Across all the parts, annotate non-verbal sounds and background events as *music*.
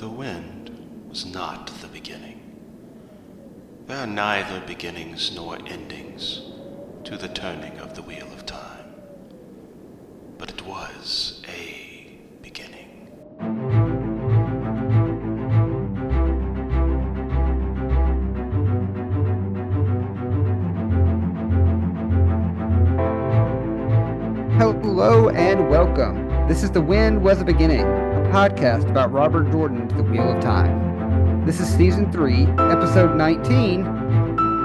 The wind was not the beginning. There are neither beginnings nor endings to the turning of the wheel of time. But it was a beginning. Hello and welcome. This is The Wind Was a Beginning, a podcast about Robert Jordan's The Wheel of Time. This is season 3, episode 19.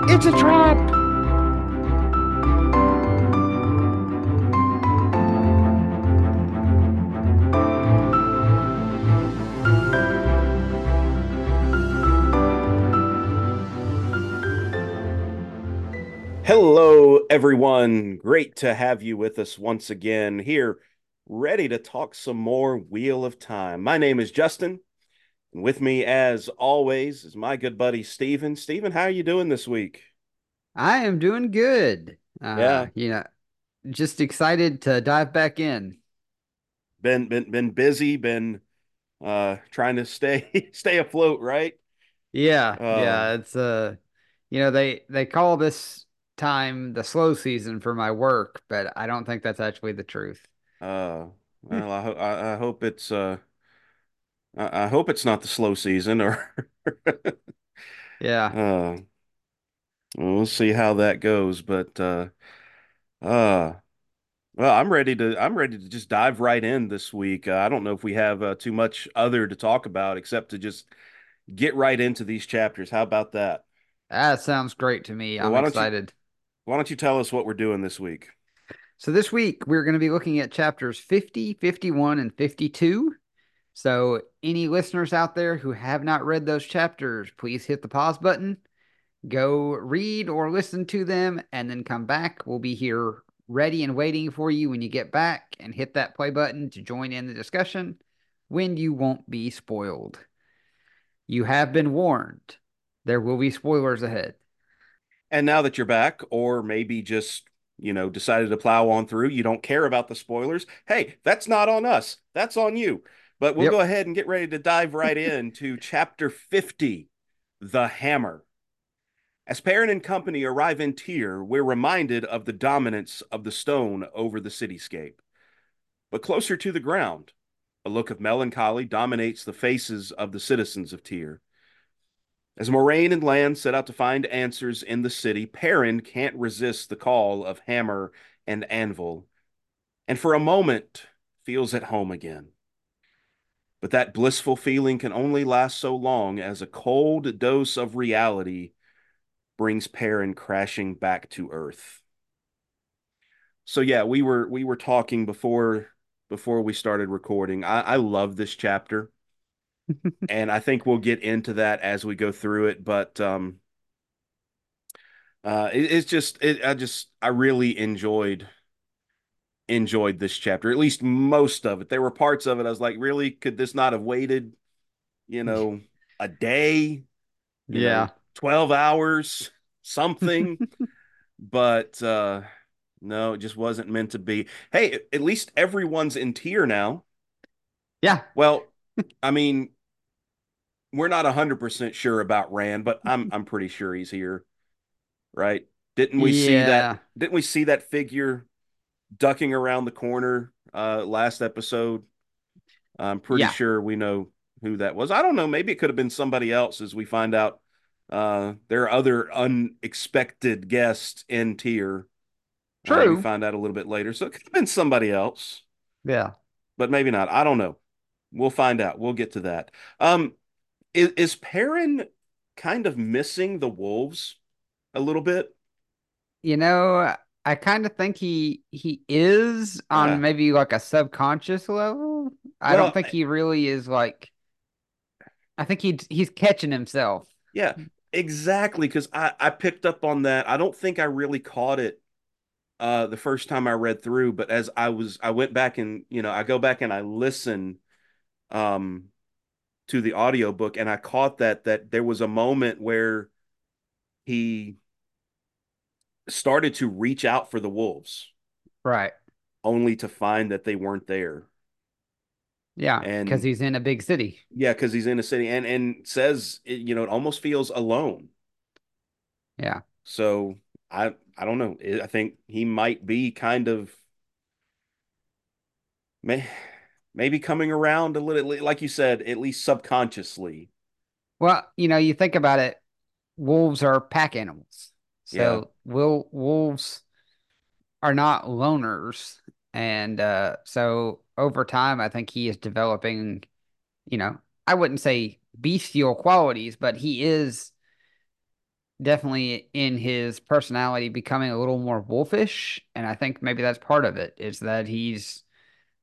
It's a trap! Hello, everyone. Great to have you with us once again here, ready to talk some more Wheel of Time. My name is Justin. And with me, as always, is my good buddy Steven. Steven, how are you doing this week? I am doing good. Uh, Yeah. You know, just excited to dive back in. Been been been busy, been uh trying to stay *laughs* stay afloat, right? Yeah, yeah, it's uh you know, they they call this time the slow season for my work, but I don't think that's actually the truth. Uh well, I, ho- I hope it's uh I, I hope it's not the slow season or Yeah. *laughs* uh we'll see how that goes, but uh uh Well, I'm ready to I'm ready to just dive right in this week. Uh, I don't know if we have uh, too much other to talk about except to just get right into these chapters. How about that? That sounds great to me. Well, I'm why don't you excited. why don't you tell us what we're doing this week? So this week we're going to be looking at chapters 50, 51, and 52. So any listeners out there who have not read those chapters, please hit the pause button, go read or listen to them, and then come back. We'll be here ready and waiting for you when you get back and hit that play button to join in the discussion when you won't be spoiled. You have been warned. There will be spoilers ahead. And now that you're back, or maybe just, you know, decided to plow on through, you don't care about the spoilers. Hey, that's not on us. That's on you. But we'll Yep. go ahead and get ready to dive right into chapter 50, The Hammer. As Perrin and company arrive in Tear, we're reminded of the dominance of the stone over the cityscape. But closer to the ground, a look of melancholy dominates the faces of the citizens of Tear. As Moiraine and Lan set out to find answers in the city, Perrin can't resist the call of hammer and anvil, and for a moment feels at home again. But that blissful feeling can only last so long as a cold dose of reality brings Perrin crashing back to Earth. So yeah, we were we were talking before before we started recording. I, I love this chapter *laughs* and I think we'll get into that as we go through it. But um, uh, it, it's just it, I just I really enjoyed enjoyed this chapter, at least most of it. There were parts of it I was like, really, could this not have waited, you *laughs* know, a day, you know, Yeah. 12 hours, something? *laughs* but uh, no, it just wasn't meant to be. Hey, at least everyone's in Tear now. Yeah. Well, I mean, we're not 100% sure about Rand, but I'm *laughs* I'm pretty sure he's here. Right? Didn't we see that didn't we see that figure ducking around the corner uh last episode? I'm pretty Yeah. sure we know who that was. I don't know, maybe it could have been somebody else as we find out uh there are other unexpected guests in Tear. Uh, True. we find out a little bit later. So it could have been somebody else Yeah. but maybe not. I don't know. We'll find out. We'll get to that. Um, is, is Perrin kind of missing the wolves a little bit? You know, I kind of think he he is on Yeah. maybe like a subconscious level. I Well, don't think he really is like I think he he's catching himself. Yeah, exactly. Because I I picked up on that. I don't think I really caught it uh the first time I read through, but as I was I went back and you know I go back and I listen um to the audiobook and I caught that that there was a moment where he started to reach out for the wolves. Right. only to find that they weren't there. Yeah, And- because he's in a big city. Yeah, because he's in a city and and says you know it almost feels alone. Yeah. So I I don't know. I think he might be kind of maybe coming around a little like you said, at least subconsciously. Well, you know, you think about it, wolves are pack animals. So will wolves are not loners. And uh, so over time, I think he is developing, you know, I wouldn't say bestial qualities, but he is definitely in his personality becoming a little more wolfish. And I think maybe that's part of it is that he's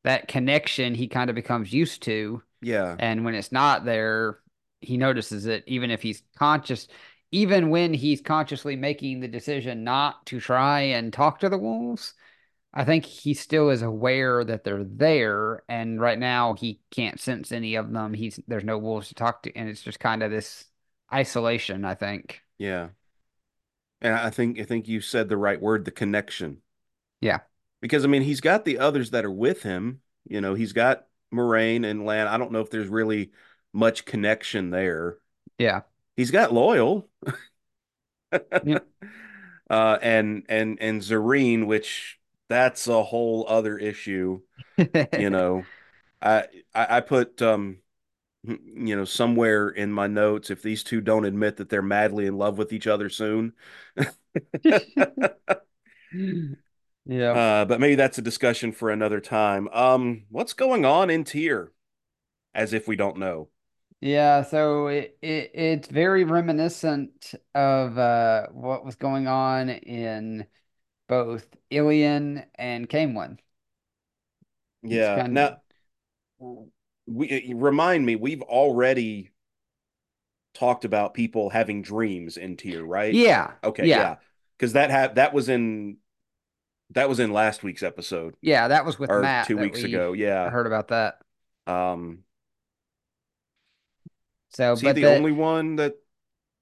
that connection he kind of becomes used to. Yeah. And when it's not there, he notices it, even if he's conscious, even when he's consciously making the decision not to try and talk to the wolves. I think he still is aware that they're there, and right now he can't sense any of them. He's there's no wolves to talk to, and it's just kind of this isolation. I think. Yeah. And I think I think you said the right word, the connection. Yeah. Because I mean, he's got the others that are with him. You know, he's got Moiraine and Lan. I don't know if there's really much connection there. Yeah. He's got Loial. Yep. *laughs* Uh and and and Zarine, which that's a whole other issue. You *laughs* know. I I, I put um you know somewhere in my notes if these two don't admit that they're madly in love with each other soon. *laughs* yeah. Uh, but maybe that's a discussion for another time. Um, what's going on in Tear? As if we don't know. Yeah, so it, it it's very reminiscent of uh what was going on in both Illian and Came One. Yeah. Now, we remind me, we've already talked about people having dreams in Tear, right? Yeah. Okay, yeah. yeah. Because that had that was in that was in last week's episode Yeah, that was with or Mat two weeks we ago. Yeah. I heard about that. Um, So, but the the, only one that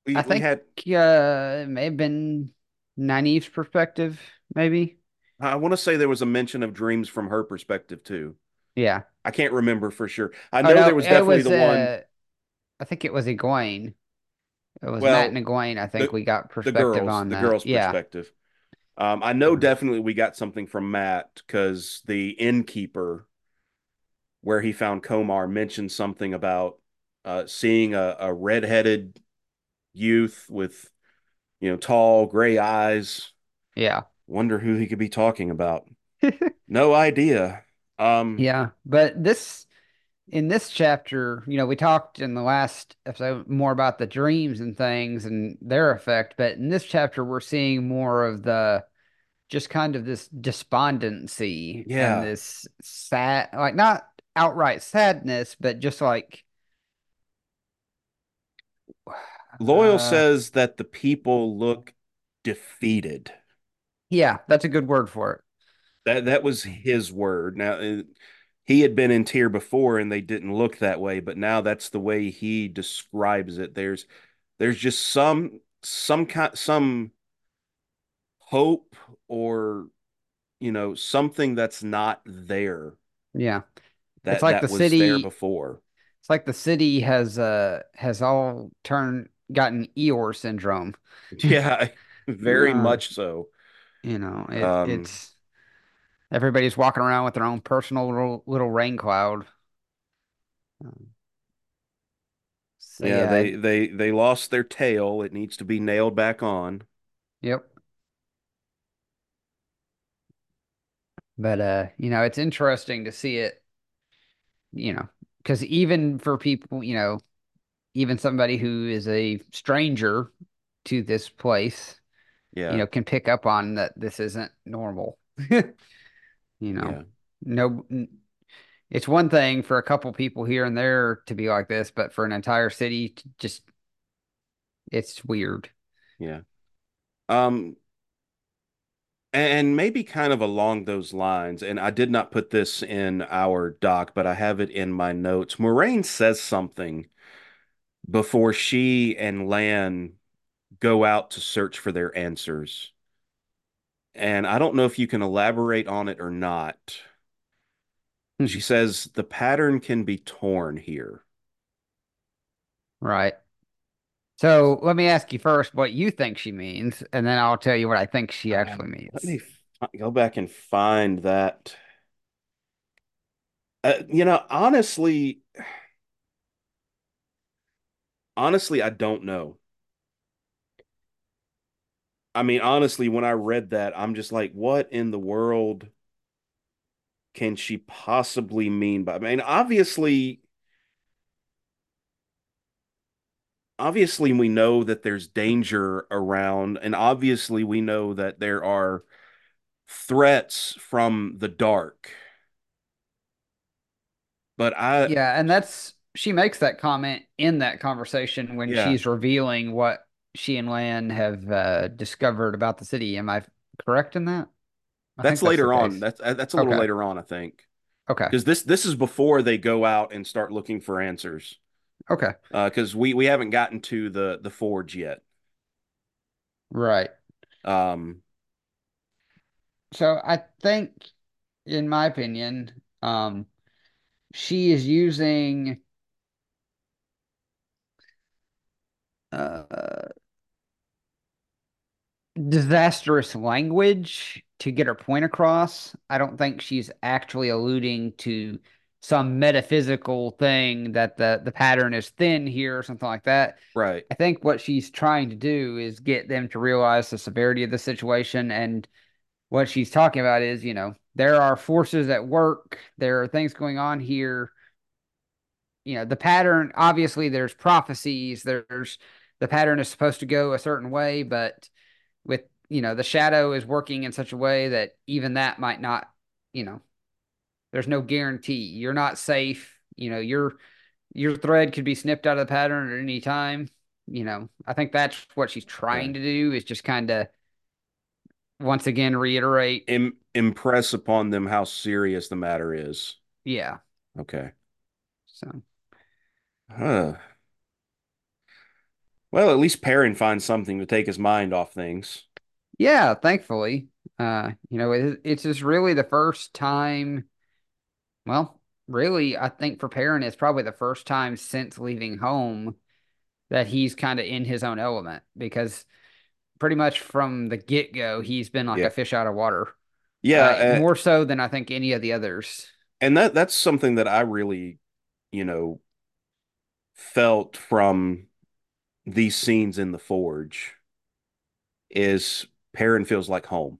we, I we think had? uh it may have been Nynaeve's perspective, maybe. I want to say there was a mention of dreams from her perspective too. Yeah. I can't remember for sure. I Oh, know no, there was definitely was, the one. uh, I think it was Egwene. It was Well, Mat and Egwene. I think the- we got the perspective girls, on the that. girls' yeah. perspective. Um, I know definitely we got something from Mat because the innkeeper, where he found Comar, mentioned something about uh, seeing a, a redheaded youth with, you know, tall gray eyes. Yeah. Wonder who he could be talking about. *laughs* no idea. Um, Yeah, but this in this chapter, you know, we talked in the last episode more about the dreams and things and their effect, but in this chapter we're seeing more of the just kind of this despondency Yeah. and this sad like not outright sadness, but just like Loial uh, says that the people look defeated. yeah, that's a good word for it. That that was his word. Now uh, he had been in Tear before and they didn't look that way, but now that's the way he describes it. There's there's just some some kind some hope or you know something that's not there Yeah. that It's like that the was there city- before. It's like the city has uh has all turned gotten Eeyore syndrome. *laughs* Yeah, very Yeah. much so. You know, it, Um, it's everybody's walking around with their own personal little, little rain cloud. Um, so yeah, yeah, they they they lost their tail. It needs to be nailed back on. yep. But uh, you know, it's interesting to see it, you know, because even for people, you know, even somebody who is a stranger to this place, Yeah. you know, can pick up on that this isn't normal. *laughs* You know, yeah. no, it's one thing for a couple people here and there to be like this, but for an entire city just, it's weird. Yeah. Um, and maybe kind of along those lines, and I did not put this in our doc, but I have it in my notes. Moiraine says something before she and Lan go out to search for their answers. And I don't know if you can elaborate on it or not. Hmm. She says the pattern can be torn here. Right. So let me ask you first what you think she means, and then I'll tell you what I think she actually Um, means. Let me f- go back and find that. Uh, you know, honestly, honestly, I don't know. I mean, honestly, when I read that, I'm just like, what in the world can she possibly mean by? I mean, obviously, obviously we know that there's danger around, and obviously we know that there are threats from the dark. But I, Yeah, and that's she makes that comment in that conversation when yeah, she's revealing what she and Lan have uh, discovered about the city. Am I correct in that? I that's think that's later on. That's uh, that's a little Okay. later on, I think, Okay. because this this is before they go out and start looking for answers. Okay. Uh, because we we haven't gotten to the the forge yet. Right. Um, So I think, in my opinion, um, she is using uh, disastrous language to get her point across. I don't think she's actually alluding to some metaphysical thing that the the pattern is thin here or something like that. right. I think what she's trying to do is get them to realize the severity of the situation and what she's talking about is, you know, there are forces at work, there are things going on here. You know, the pattern, obviously, there's prophecies, there's the pattern is supposed to go a certain way, but with, you know, the shadow is working in such a way that even that might not, you know, there's no guarantee. You're not safe. You know, your your thread could be snipped out of the pattern at any time. You know, I think that's what she's trying to do is just kind of once again reiterate, Im impress upon them how serious the matter is. yeah. Okay. So Huh. Well, at least Perrin finds something to take his mind off things. yeah, thankfully, uh, you know, it, it's just really the first time. Well, really, I think for Perrin, it's probably the first time since leaving home that he's kind of in his own element because pretty much from the get go, he's been like Yeah. a fish out of water. Yeah, Uh, uh, more so than I think any of the others. and that that's something that I really, you know, felt from these scenes in the Forge is Perrin feels like home.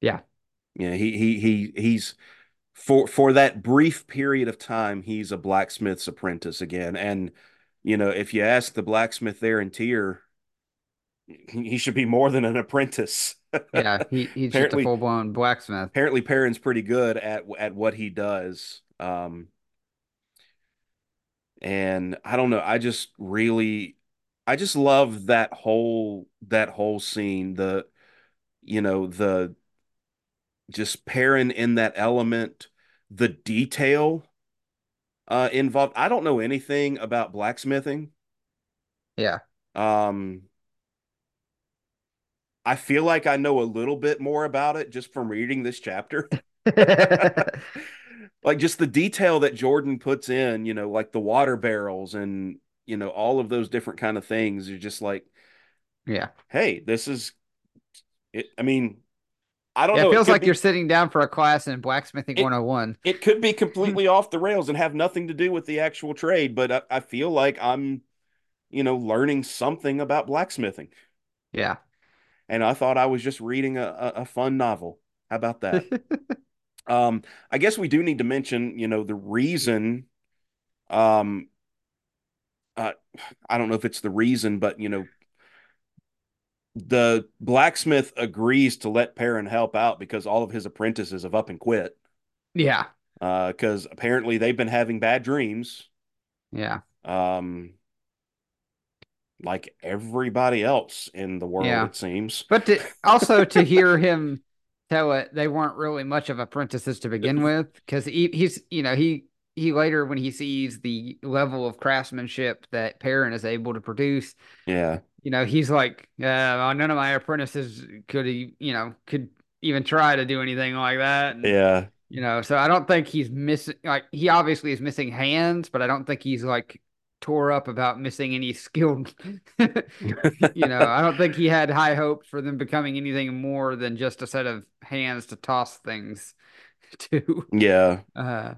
Yeah. Yeah, he he he he's for for that brief period of time, he's a blacksmith's apprentice again. And you know, if you ask the blacksmith there in Tear, he should be more than an apprentice. *laughs* Yeah, he, he's just a full blown blacksmith. apparently Perrin's pretty good at at what he does. Um, and I don't know, I just really I just love that whole that whole scene, the you know, the just pairing in that element, the detail uh involved. I don't know anything about blacksmithing. Yeah. Um I feel like I know a little bit more about it just from reading this chapter. *laughs* Like just the detail that Jordan puts in, you know, like the water barrels and, you know, all of those different kind of things. You're just like, Yeah. hey, this is it. I mean, I don't Yeah, know. it It feels could like be you're sitting down for a class in blacksmithing it 101. it could be completely off the rails and have nothing to do with the actual trade, but I, I feel like I'm, you know, learning something about blacksmithing. Yeah. And I thought I was just reading a, a, a fun novel. How about that? *laughs* Um, I guess we do need to mention, you know, the reason, um, uh, I don't know if it's the reason, but you know, the blacksmith agrees to let Perrin help out because all of his apprentices have up and quit. Yeah. Uh, because apparently they've been having bad dreams. Yeah. Um, like everybody else in the world, Yeah. it seems. But to, *laughs* also to hear him tell it, they weren't really much of apprentices to begin *laughs* with, because he, he's, you know, he he later when he sees the level of craftsmanship that Perrin is able to produce, Yeah. you know, he's like, uh, well, none of my apprentices could, e- you know, could even try to do anything like that. And, Yeah. You know, so I don't think he's missing like he obviously is missing hands, but I don't think he's like tore up about missing any *laughs* skilled you know, I don't think he had high hopes for them becoming anything more than just a set of hands to toss things *laughs* to. Yeah. Uh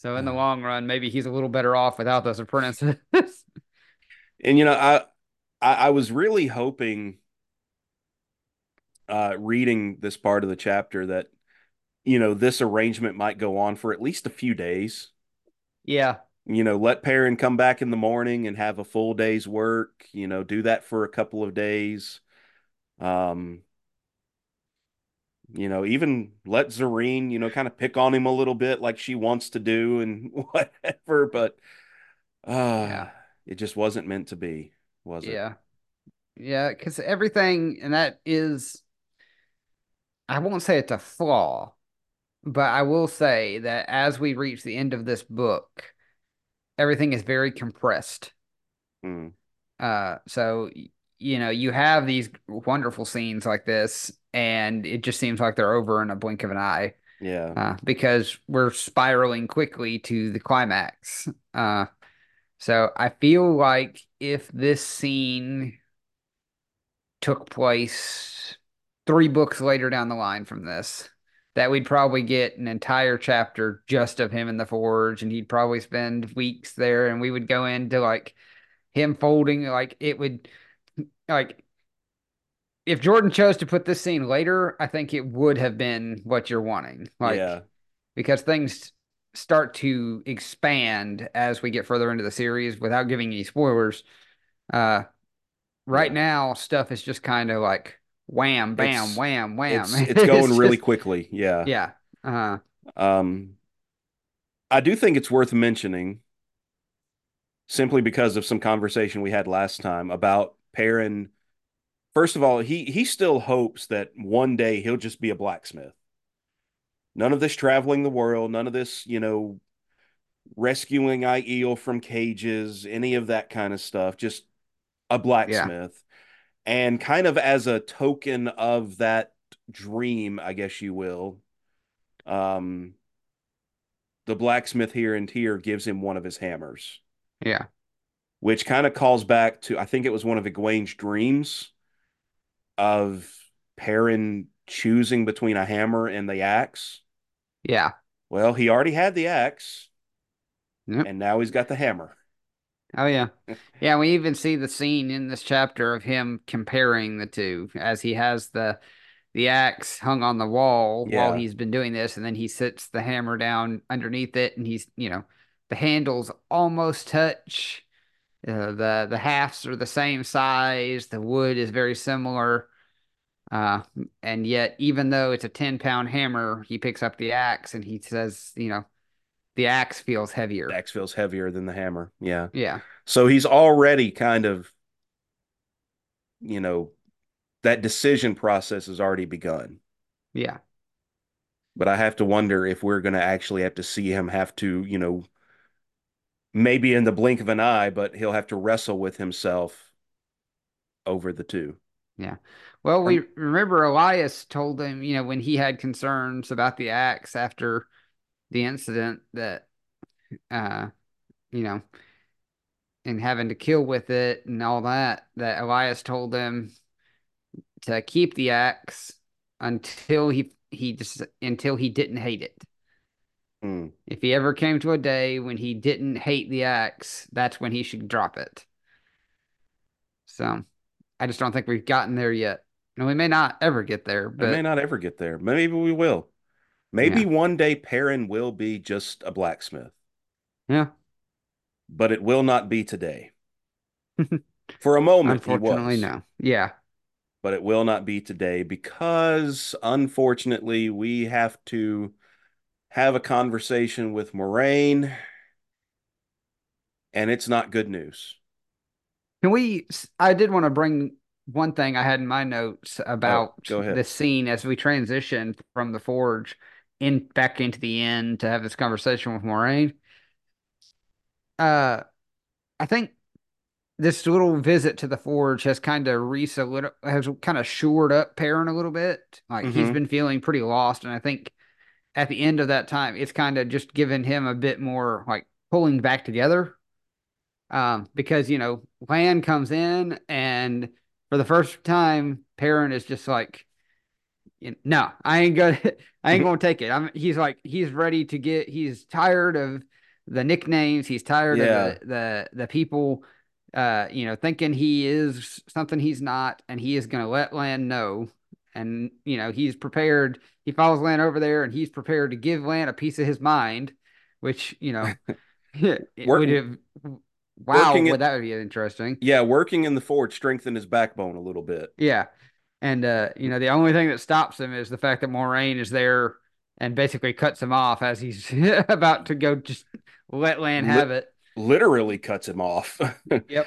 so in the long run, maybe he's a little better off without those apprentices. *laughs* And you know, I I, I was really hoping uh reading this part of the chapter that you know this arrangement might go on for at least a few days. yeah. You know, let Perrin come back in the morning and have a full day's work, you know, do that for a couple of days. Um you know, even let Zareen, you know, kind of pick on him a little bit like she wants to do and *laughs* whatever, but uh Yeah. it just wasn't meant to be, was it? Yeah. Yeah, because everything, and that is, I won't say it's a flaw, but I will say that as we reach the end of this book, everything is very compressed. Mm, Uh, so, you know, you have these wonderful scenes like this, and it just seems like they're over in a blink of an eye, yeah. uh, because we're spiraling quickly to the climax. Uh, so I feel like if this scene took place three books later down the line from this, that we'd probably get an entire chapter just of him in the forge, and he'd probably spend weeks there, and we would go into like him folding, like it would, like if Jordan chose to put this scene later, I think it would have been what you're wanting, like yeah. because things start to expand as we get further into the series without giving any spoilers. Uh, right Yeah. now, stuff is just kind of like wham, bam, It's- wham, wham. It's *laughs* it's going really just- quickly. Yeah. Yeah. Uh-huh. Um, I do think it's worth mentioning simply because of some conversation we had last time about Perrin. First of all, he he still hopes that one day he'll just be a blacksmith. None of this traveling the world, none of this, you know, rescuing Aiel from cages, any of that kind of stuff. Just a blacksmith. And kind of as a token of that dream, I guess you will, um, the blacksmith here in Tear gives him one of his hammers, yeah. Which kind of calls back to I think it was one of Egwene's dreams of Perrin choosing between a hammer and the axe. Yeah. Well, he already had the axe, Yep. and now he's got the hammer. Oh yeah. Yeah, we even see the scene in this chapter of him comparing the two as he has the the axe hung on the wall while he's been doing this and then he sits the hammer down underneath it and he's, you know, the handles almost touch. Uh, the the halves are the same size, the wood is very similar. Uh, and yet even though it's a 10 pound hammer, he picks up the axe and he says, you know, the axe feels heavier. The axe feels heavier than the hammer. Yeah. Yeah. So he's already kind of, you know, that decision process has already begun. Yeah. But I have to wonder if we're going to actually have to see him have to, you know, maybe in the blink of an eye, but he'll have to wrestle with himself over the two. Yeah. Well, we remember Elyas told him, you know, when he had concerns about the axe after the incident that, uh, you know, and having to kill with it and all that, that Elyas told him to keep the axe until he he just until he didn't hate it. Hmm. If he ever came to a day when he didn't hate the axe, that's when he should drop it. So, I just don't think we've gotten there yet. And we may not ever get there, But... We may not ever get there. Maybe we will. Maybe Yeah. one day Perrin will be just a blacksmith, yeah, but it will not be today. *laughs* For a moment, he unfortunately, was. no. Yeah, but it will not be today because unfortunately we have to have a conversation with Moiraine and it's not good news. can we? I did want to bring one thing I had in my notes about Oh, the scene as we transition from the forge in back into the inn to have this conversation with Moiraine. Uh, I think this little visit to the forge has kind of resolid has kind of shored up Perrin a little bit. Like he's Mhm. been feeling pretty lost, and I think at the end of that time, it's kind of just given him a bit more like pulling back together. Um, because you know, Lan comes in and for the first time, Perrin is just like, no, I ain't gonna, *laughs* I ain't gonna take it. I'm. He's like, he's ready to get. He's tired of the nicknames. He's tired Yeah. of the, the the people, uh, you know, thinking he is something he's not, and he is gonna let Lan know. And you know, he's prepared. He follows Lan over there, and he's prepared to give Lan a piece of his mind, which you know, *laughs* *laughs* would have. Wow, at- that would be interesting. Yeah, working in the forge strengthened his backbone a little bit. Yeah. And uh, you know, the only thing that stops him is the fact that Moiraine is there and basically cuts him off as he's *laughs* about to go just let Lan have it. Literally cuts him off. Yep.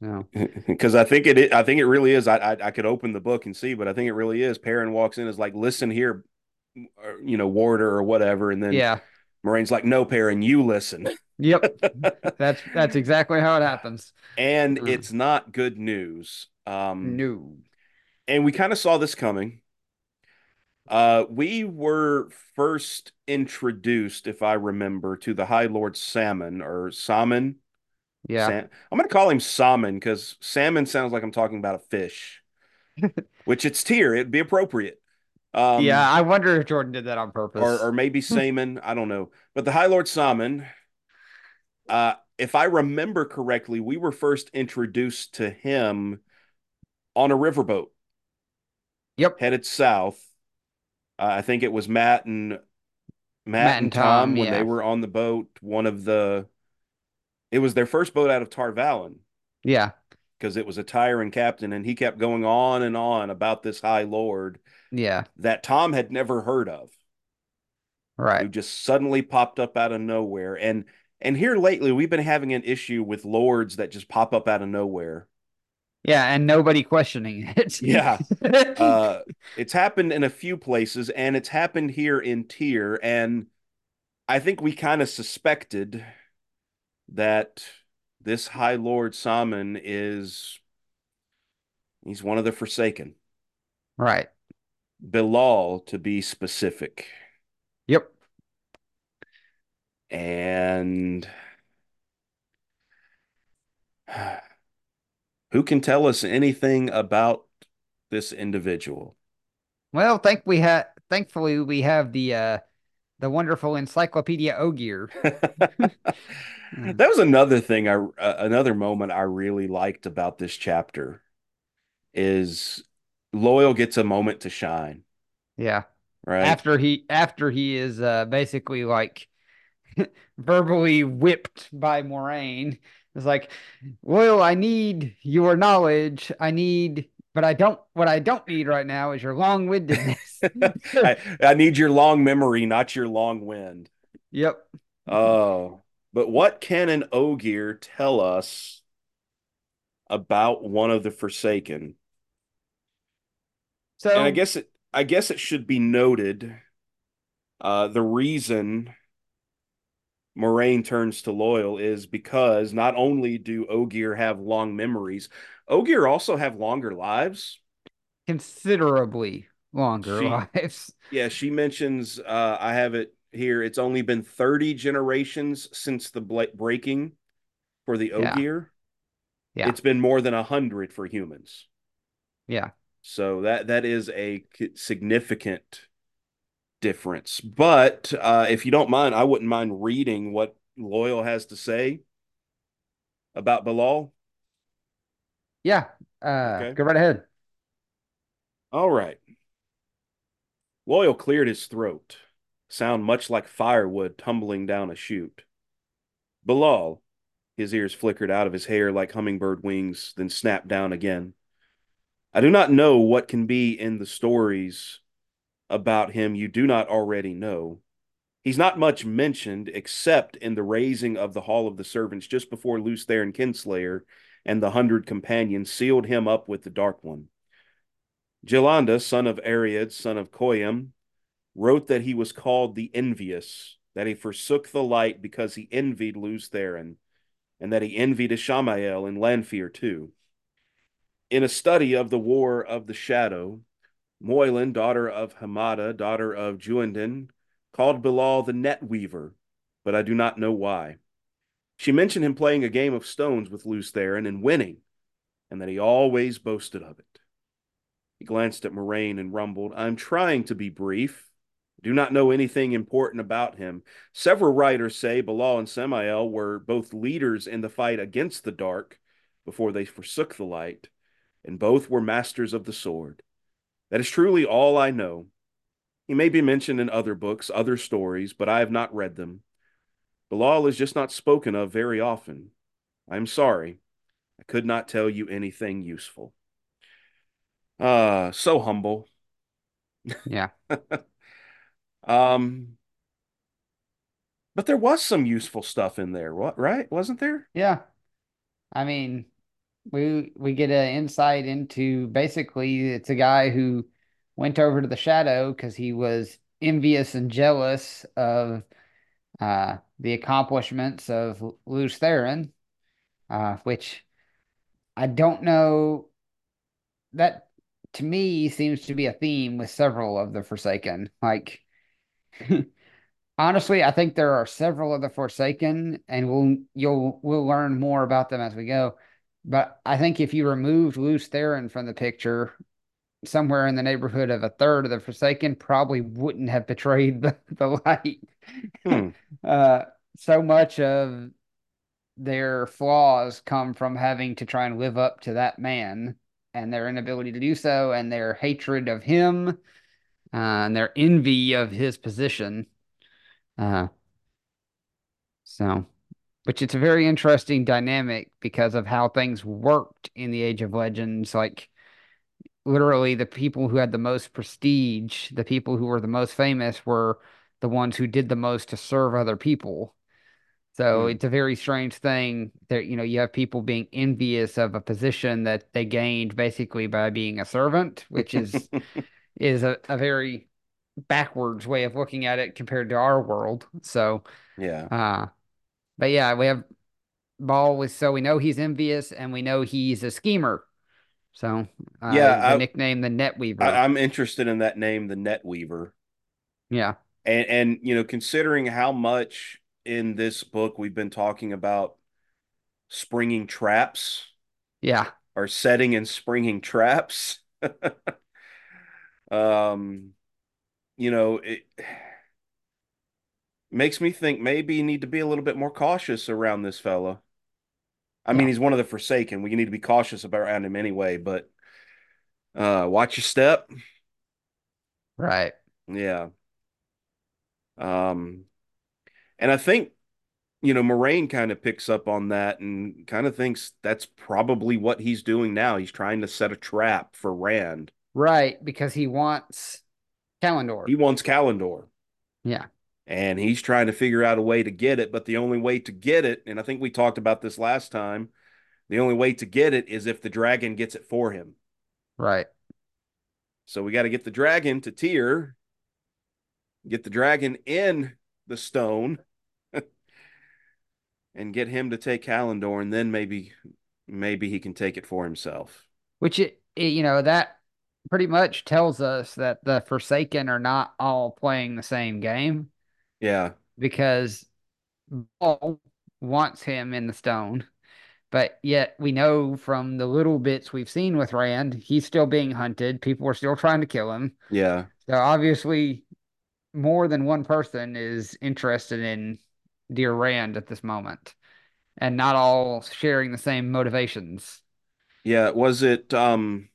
No. because *laughs* I think it. i- I think it really is. I, I I could open the book and see, but I think it really is. Perrin walks in is like, "Listen here, you know, warder or whatever," and then Yeah. Moiraine's like, "No, Perrin, you listen." Yep. *laughs* that's that's exactly how it happens. and Mhm. it's not good news. Um, No. and we kind of saw this coming. Uh, we were first introduced, if I remember, to the High Lord Salmon or Salmon. Yeah. Sam- I'm going to call him Salmon because salmon sounds like I'm talking about a fish, *laughs* which it's Tear. It'd be appropriate. Um, yeah, I wonder if Jordan did that on purpose. or or maybe *laughs* salmon. I don't know. But the High Lord Salmon, uh, if I remember correctly, we were first introduced to him on a riverboat Yep. headed south. Uh, I think it was Mat and Mat, Mat and Tom, Tom, when yeah. they were on the boat. One of the, it was their first boat out of Tar Valon Yeah. because it was a Tairen captain, and he kept going on and on about this High Lord Yeah. that Tom had never heard of. Right. Who just suddenly popped up out of nowhere. And and here lately we've been having an issue with lords that just pop up out of nowhere. Yeah, and nobody questioning it. Yeah. *laughs* Uh it's happened in a few places and it's happened here in Tear and I think we kind of suspected that this High Lord Salmon is he's one of the Forsaken. right. Be'lal to be specific. Yep. And who can tell us anything about this individual? Well, thank we have thankfully we have the uh the wonderful Encyclopedia Ogier. *laughs* that was another thing I uh, another moment I really liked about this chapter is Loial gets a moment to shine, Yeah. right? After he after he is uh basically like *laughs* verbally whipped by Moiraine. It's like, Loial, I need your knowledge. I need but I don't what I don't need right now is your long-windedness. *laughs* I, I need your long memory, not your long wind. yep. Oh, but what can an Ogier tell us about one of the Forsaken? So and I guess it I guess it should be noted uh the reason Moiraine turns to Loial is because not only do Ogier have long memories, Ogier also have longer lives. considerably longer She- lives. *laughs* Yeah, she mentions uh I have it here. It's only been 30 generations since the bla- breaking for the Yeah. Ogier. Yeah. It's been more than a 100 for humans. Yeah. So that that is a significant difference. But uh, if you don't mind, I wouldn't mind reading what Loial has to say about Be'lal. Yeah. Uh Okay. go right ahead. All right. Loyal cleared his throat, sound much like firewood tumbling down a chute. Be'lal, his ears flickered out of his hair like hummingbird wings, then snapped down again. I do not know what can be in the stories about him you do not already know. He's not much mentioned except in the raising of the Hall of the Servants just before Lews Kinslayer and the hundred companions sealed him up with the Dark One. Jelanda, son of Ariad, son of Koyam, wrote that he was called the Envious, that he forsook the light because he envied Lews Therin, and that he envied Ishamael and Lanfear too. In a study of the War of the Shadow, Moylan, daughter of Hamada, daughter of Juandin, called Be'lal the net weaver, but I do not know why. She mentioned him playing a game of stones with Lews Therin and winning, and that he always boasted of it. He glanced at Moiraine and rumbled, I'm trying to be brief. I do not know anything important about him. Several writers say Be'lal and Samael were both leaders in the fight against the dark before they forsook the light, and both were masters of the sword. That is truly all I know. He may be mentioned in other books, other stories, but I have not read them. Be'lal is just not spoken of very often. I am sorry. I could not tell you anything useful. Uh, so humble. Yeah. *laughs* um, but there was some useful stuff in there, what right? Wasn't there? Yeah. I mean, we we get an insight into basically it's a guy who went over to the shadow because he was envious and jealous of uh, the accomplishments of Lews Therin, uh, which I don't know. That to me seems to be a theme with several of the Forsaken. Like, *laughs* honestly, I think there are several of the Forsaken, and we'll you'll we'll learn more about them as we go. But I think if you removed Lews Therin from the picture, somewhere in the neighborhood of a third of the Forsaken probably wouldn't have betrayed the, *laughs* the light. Hmm. *laughs* uh, so much of their flaws come from having to try and live up to that man and their inability to do so, and their hatred of him, uh, and their envy of his position. Uh, so, which it's a very interesting dynamic because of how things worked in the Age of Legends. Like, literally, the people who had the most prestige, the people who were the most famous, were the ones who did the most to serve other people. So Hmm. it's a very strange thing that, you know, you have people being envious of a position that they gained basically by being a servant, which is *laughs* is a, a very backwards way of looking at it compared to our world. So yeah. uh but yeah, we have Ball with so we know he's envious and we know he's a schemer. So uh Yeah, the I- nickname the Net Weaver. I, I'm interested in that name, the Net Weaver. yeah. And and you know, considering how much in this book we've been talking about springing traps Yeah. or setting and springing traps. *laughs* um, you know, it makes me think maybe you need to be a little bit more cautious around this fella. I mean, he's one of the Forsaken. We need to be cautious about around him anyway, but uh watch your step. Right. Yeah. Um, and I think, you know, Moiraine kind of picks up on that and kind of thinks that's probably what he's doing now. He's trying to set a trap for Rand. Right, because he wants Callandor. He wants Callandor, Yeah. And he's trying to figure out a way to get it. But the only way to get it, and I think we talked about this last time, the only way to get it is if the dragon gets it for him. Right. So we got to get the dragon to Tear, get the dragon in the stone, *laughs* and get him to take Callandor, and then maybe maybe he can take it for himself. Which it, it, you know, that pretty much tells us that the Forsaken are not all playing the same game Yeah, because Be'lal wants him in the stone, but yet we know from the little bits we've seen with Rand, he's still being hunted. People are still trying to kill him. yeah, So obviously, more than one person is interested in Dear Rand at this moment, and not all sharing the same motivations. yeah. Was it um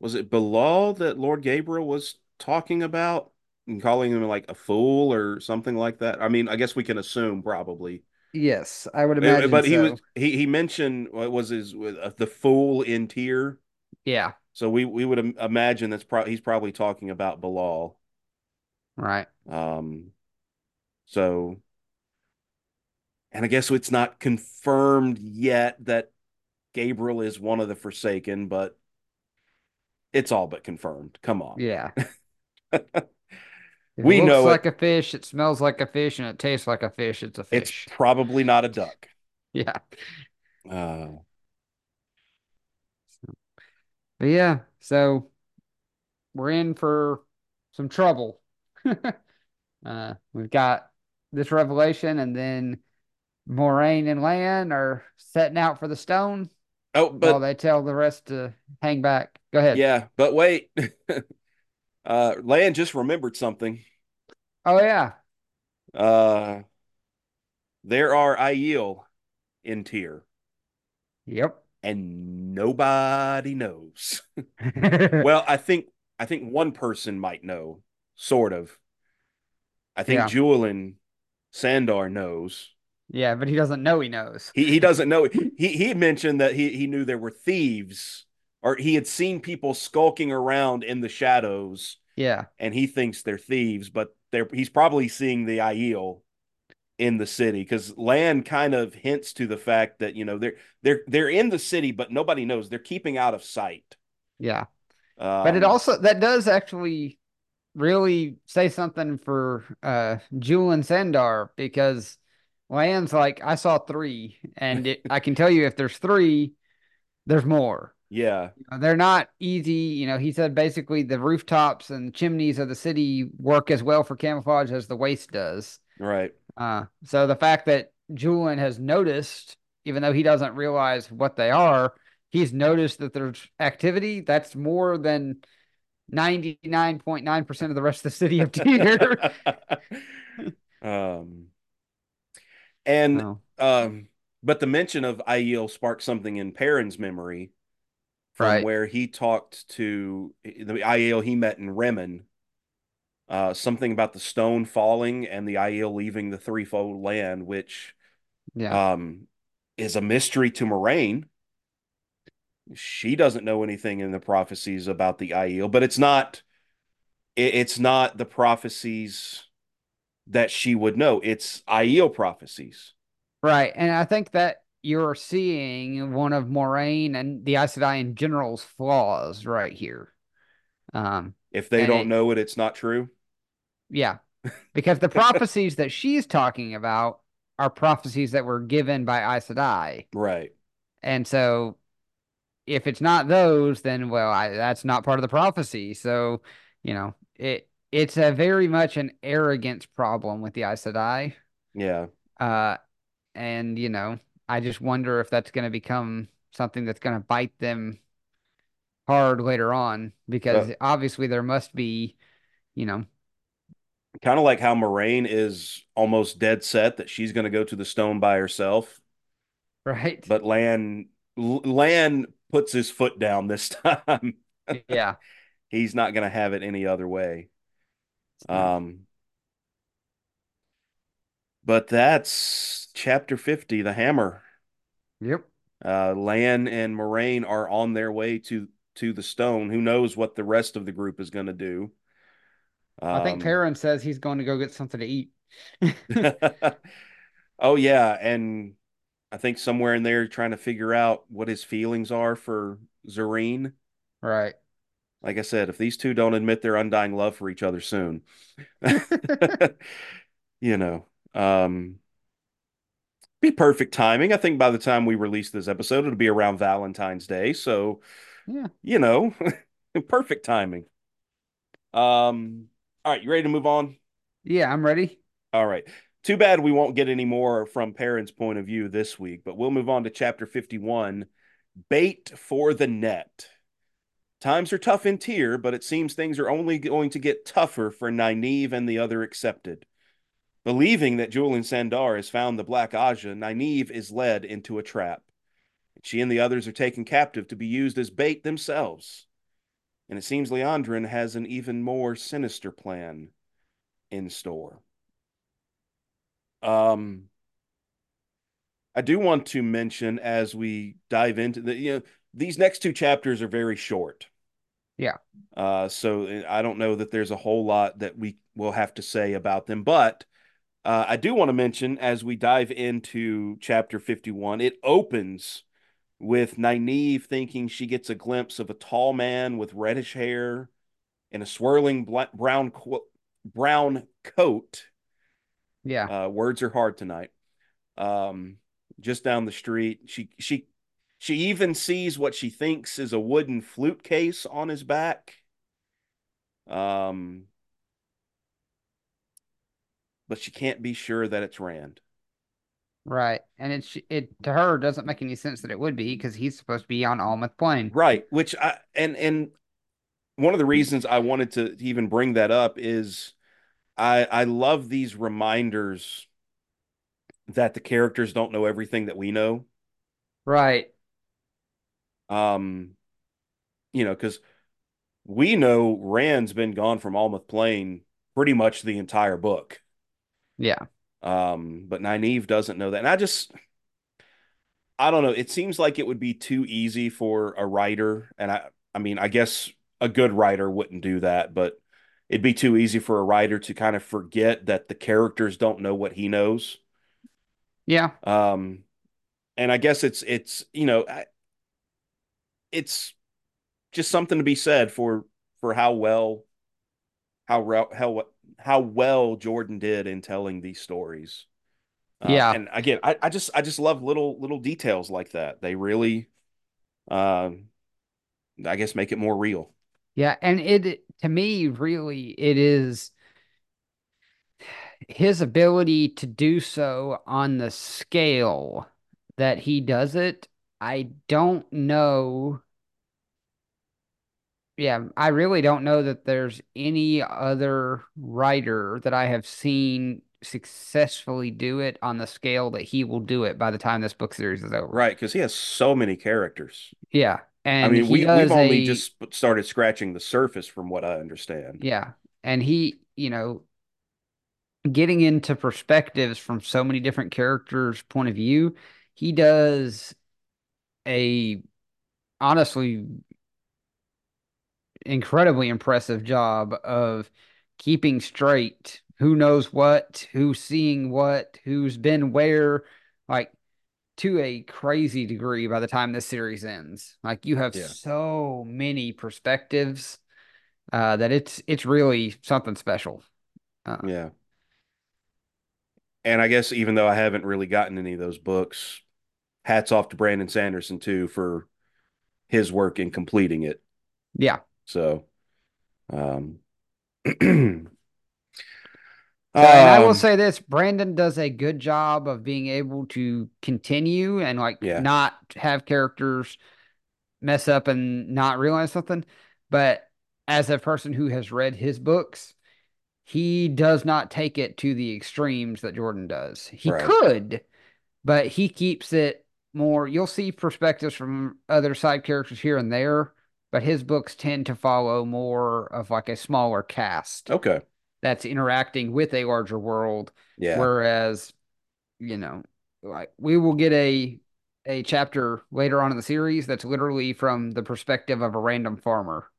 was it Be'lal that Lord Gaebril was talking about and calling him like a fool or something like that? I mean, I guess we can assume probably. Yes, I would Uh, imagine but he so. was he he mentioned what was his uh, the fool in Tear. Yeah, So we we would imagine that's probably he's probably talking about Be'lal. right. Um, so, and I guess it's not confirmed yet that Gaebril is one of the Forsaken, but it's all but confirmed. Come on. Yeah. *laughs* *laughs* We it looks know it. like a fish, it smells like a fish, and it tastes like a fish. It's a fish. It's probably not a duck. *laughs* Yeah. Uh, But yeah, so we're in for some trouble. *laughs* uh, we've got this revelation, and then Moiraine and Lan are setting out for the stone Oh, while but they tell the rest to hang back. Go ahead. yeah, but wait. Uh Lan just remembered something. Oh yeah. Uh there are Aiel in Tear, Yep. and nobody knows. *laughs* Well, I think I think one person might know, sort of. I think Yeah. Juilin Sandar knows. yeah, but he doesn't know he knows. He he doesn't know. He he mentioned that he he knew there were thieves, or he had seen people skulking around in the shadows, Yeah. and he thinks they're thieves, but they're he's probably seeing the Aiel in the city because Lan kind of hints to the fact that you know they're they're they're in the city, but nobody knows. They're keeping out of sight. Yeah. But it Um, also that does actually really say something for uh Juilin Sandar because Lan's like, I saw three, and it, I can tell you if there's three, there's more. Yeah, They're not easy. You know, he said basically the rooftops and chimneys of the city work as well for camouflage as the waste does. right. Uh, so the fact that Juilin has noticed, even though he doesn't realize what they are, he's noticed that there's activity that's more than 99.9% of the rest of the city of Tear. *laughs* um, and Oh, um, but the mention of Aiel sparked something in Perrin's memory from Right. where he talked to the Aiel he met in Remen. Uh, something about the stone falling and the Aiel leaving the threefold land, which yeah. um, is a mystery to Moiraine. She doesn't know anything in the prophecies about the Aiel, but it's not it, it's not the prophecies that she would know. It's Aiel prophecies. Right. And I think that you're seeing one of Moiraine and the Aes Sedai in general's flaws right here. Um, If they don't it- know it, it's not true. yeah. *laughs* Because the prophecies that she's talking about are prophecies that were given by Aes Sedai. Right. And so if it's not those, then well, I, that's not part of the prophecy. So, you know, it it's a very much an arrogance problem with the Aes Sedai. Yeah. Uh, and you know, I just wonder if that's going to become something that's going to bite them hard later on because Uh. obviously there must be, you know, Kind of like how Moiraine is almost dead set that she's going to go to the stone by herself, right? but Lan Lan puts his foot down this time. *laughs* yeah. He's not going to have it any other way. Um, but that's chapter 50, the hammer. yep. Uh, Lan and Moiraine are on their way to to the stone. Who knows what the rest of the group is going to do? I think Um, Perrin says he's going to go get something to eat. *laughs* oh yeah, and I think somewhere in there trying to figure out what his feelings are for Zarine. Right. Like I said, if these two don't admit their undying love for each other soon, *laughs* *laughs* you know, um, be perfect timing. I think by the time we release this episode, it'll be around Valentine's Day. So, Yeah. you know, *laughs* perfect timing. Um, all right, you ready to move on? Yeah, I'm ready. All right. Too bad we won't get any more from Perrin's point of view this week, but we'll move on to chapter 51 Bait for the Net. Times are tough in Tear, but it seems things are only going to get tougher for Nynaeve and the other accepted. Believing that Juilin Sandar has found the Black Ajah, Nynaeve is led into a trap. She and the others are taken captive to be used as bait themselves. And it seems Liandrin has an even more sinister plan in store. Um, I do want to mention as we dive into the, you know, these next two chapters are very short. Yeah. Uh, so uh, I don't know that there's a whole lot that we will have to say about them, but uh, I do want to mention as we dive into chapter 51, it opens with Nynaeve thinking she gets a glimpse of a tall man with reddish hair in a swirling bla- brown qu- brown coat Yeah. uh, words are hard tonight. Um, just down the street, she she She even sees what she thinks is a wooden flute case on his back. Um, but she can't be sure that it's Rand. Right. And it's it to her doesn't make any sense that it would be because he's supposed to be on Almoth Plain. Right, which I and and one of the reasons I wanted to even bring that up is I I love these reminders that the characters don't know everything that we know. Right. Um you know, cuz we know Rand's been gone from Almoth Plain pretty much the entire book. Yeah. Um, but Nynaeve doesn't know that. And I just I don't know. It seems like it would be too easy for a writer, and I I mean, I guess a good writer wouldn't do that, but it'd be too easy for a writer to kind of forget that the characters don't know what he knows. Yeah. Um, and I guess it's it's you know, it's just something to be said for for how well how how how well Jordan did in telling these stories. Uh, yeah. And again, I, I just I just love little little details like that. They really um I guess make it more real. Yeah, and it to me really it is his ability to do so on the scale that he does it. I don't know yeah, I really don't know that there's any other writer that I have seen successfully do it on the scale that he will do it by the time this book series is over. Right, because he has so many characters. Yeah. And I mean, we, we've only a, just started scratching the surface from what I understand. Yeah. And he, you know, getting into perspectives from so many different characters' point of view, he does a honestly incredibly impressive job of keeping straight who knows what, who's seeing what, who's been where, like to a crazy degree by the time this series ends. Like you have yeah. so many perspectives uh, that it's it's really something special. Uh, yeah. And I guess even though I haven't really gotten any of those books, hats off to Brandon Sanderson too for his work in completing it. Yeah. So, um, *clears throat* and I will um, say this: Brandon does a good job of being able to continue and like yeah. not have characters mess up and not realize something. But as a person who has read his books, he does not take it to the extremes that Jordan does. He right. could, but he keeps it more. You'll see perspectives from other side characters here and there, but his books tend to follow more of like a smaller cast. Okay. That's interacting with a larger world. Yeah. Whereas, you know, like we will get a a chapter later on in the series that's literally from the perspective of a random farmer. *laughs*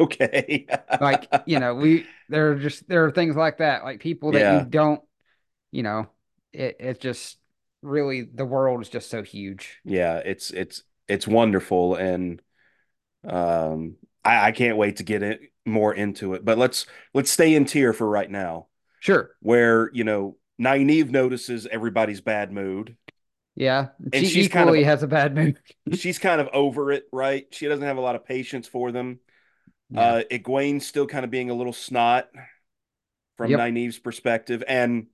Okay. like, you know, we there are just there are things like that, like people that yeah. you don't, you know, it it's just really the world is just so huge. Yeah, it's it's it's wonderful and um, I, I can't wait to get it more into it. But let's let's stay in Tear for right now. Sure. Where you know Nynaeve notices everybody's bad mood. Yeah, and she equally kind of, has a bad mood. *laughs* she's kind of over it, right? She doesn't have a lot of patience for them. Yeah. Uh, Egwene's still kind of being a little snot from yep. Nynaeve's perspective, and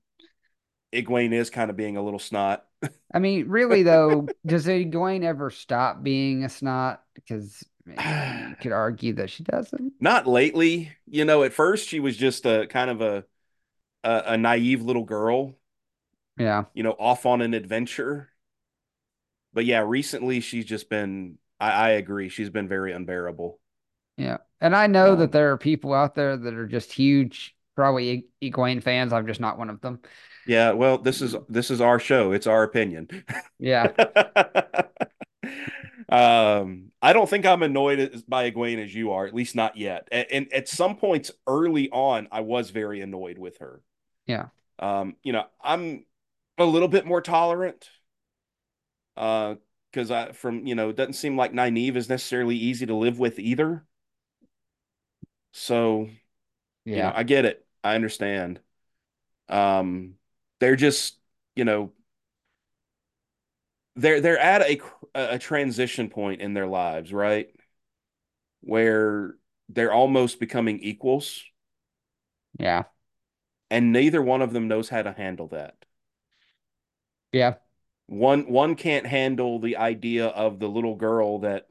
Egwene is kind of being a little snot. *laughs* I mean, really though, does Egwene ever stop being a snot? Because you could argue that she doesn't. Not lately. You know, at first she was just a kind of a a, a naive little girl. Yeah. You know, off on an adventure. But yeah, recently she's just been I, I agree. She's been very unbearable. Yeah. And I know um, that there are people out there that are just huge, probably Egwene fans. I'm just not one of them. Yeah, well, this is this is our show. It's our opinion. Yeah. *laughs* Um, I don't think I'm annoyed by Egwene as you are, at least not yet. And, and, at some points early on, I was very annoyed with her. Yeah. Um, you know, I'm a little bit more tolerant. Uh, because I from you know, it doesn't seem like Nynaeve is necessarily easy to live with either. So, yeah, you know, I get it. I understand. Um, they're just, you know, they're they're at a a, a transition point in their lives, right? Where they're almost becoming equals, Yeah. and neither one of them knows how to handle that. Yeah. One one can't handle the idea of the little girl that,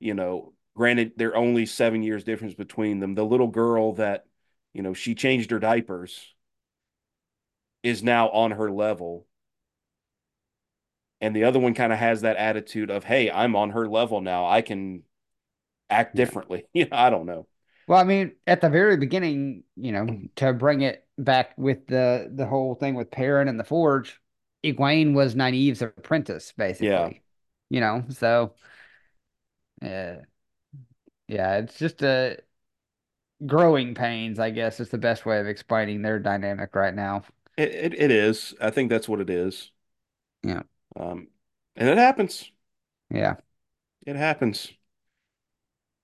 you know, granted they're only seven years difference between them. The little girl that, you know, she changed her diapers is now on her level. And the other one kind of has that attitude of, hey, I'm on her level now. I can act differently. *laughs* You know, I don't know. Well, I mean, at the very beginning, you know, to bring it back with the the whole thing with Perrin and the Forge, Egwene was Nynaeve's apprentice, basically. Yeah. You know, so uh, yeah, it's just a growing pains, I guess, is the best way of explaining their dynamic right now. It, it, it is. I think that's what it is. Yeah. Um, and it happens. Yeah. It happens.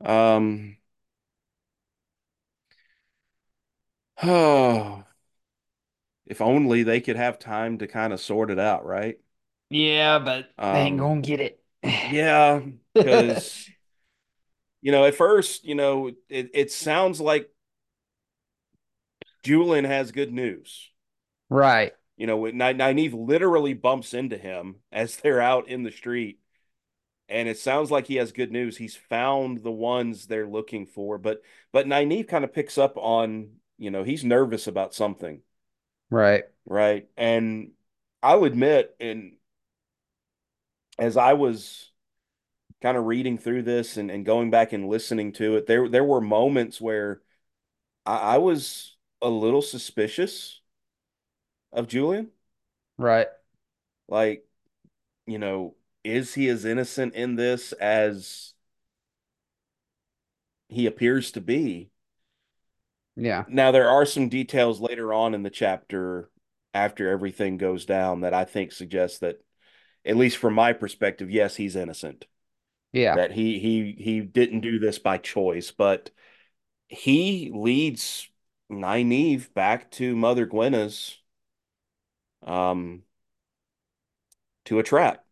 Um, oh, *sighs* if only they could have time to kind of sort it out, right? Yeah, but they ain't Um, gonna get it. Yeah, *laughs* because you know, at first, you know, it, it sounds like Julian has good news. Right. You know, Nynaeve literally bumps into him as they're out in the street, and it sounds like he has good news. He's found the ones they're looking for, but but Nynaeve kind of picks up on, you know, he's nervous about something, Right. right? And I'll admit, and as I was kind of reading through this and, and going back and listening to it, there there were moments where I, I was a little suspicious of Juilin. Right. Like, you know, is he as innocent in this as he appears to be? Yeah. Now, there are some details later on in the chapter after everything goes down that I think suggests that, at least from my perspective, yes, he's innocent. Yeah. That he he he didn't do this by choice, but he leads Nynaeve back to Mother Guenna's um to a trap.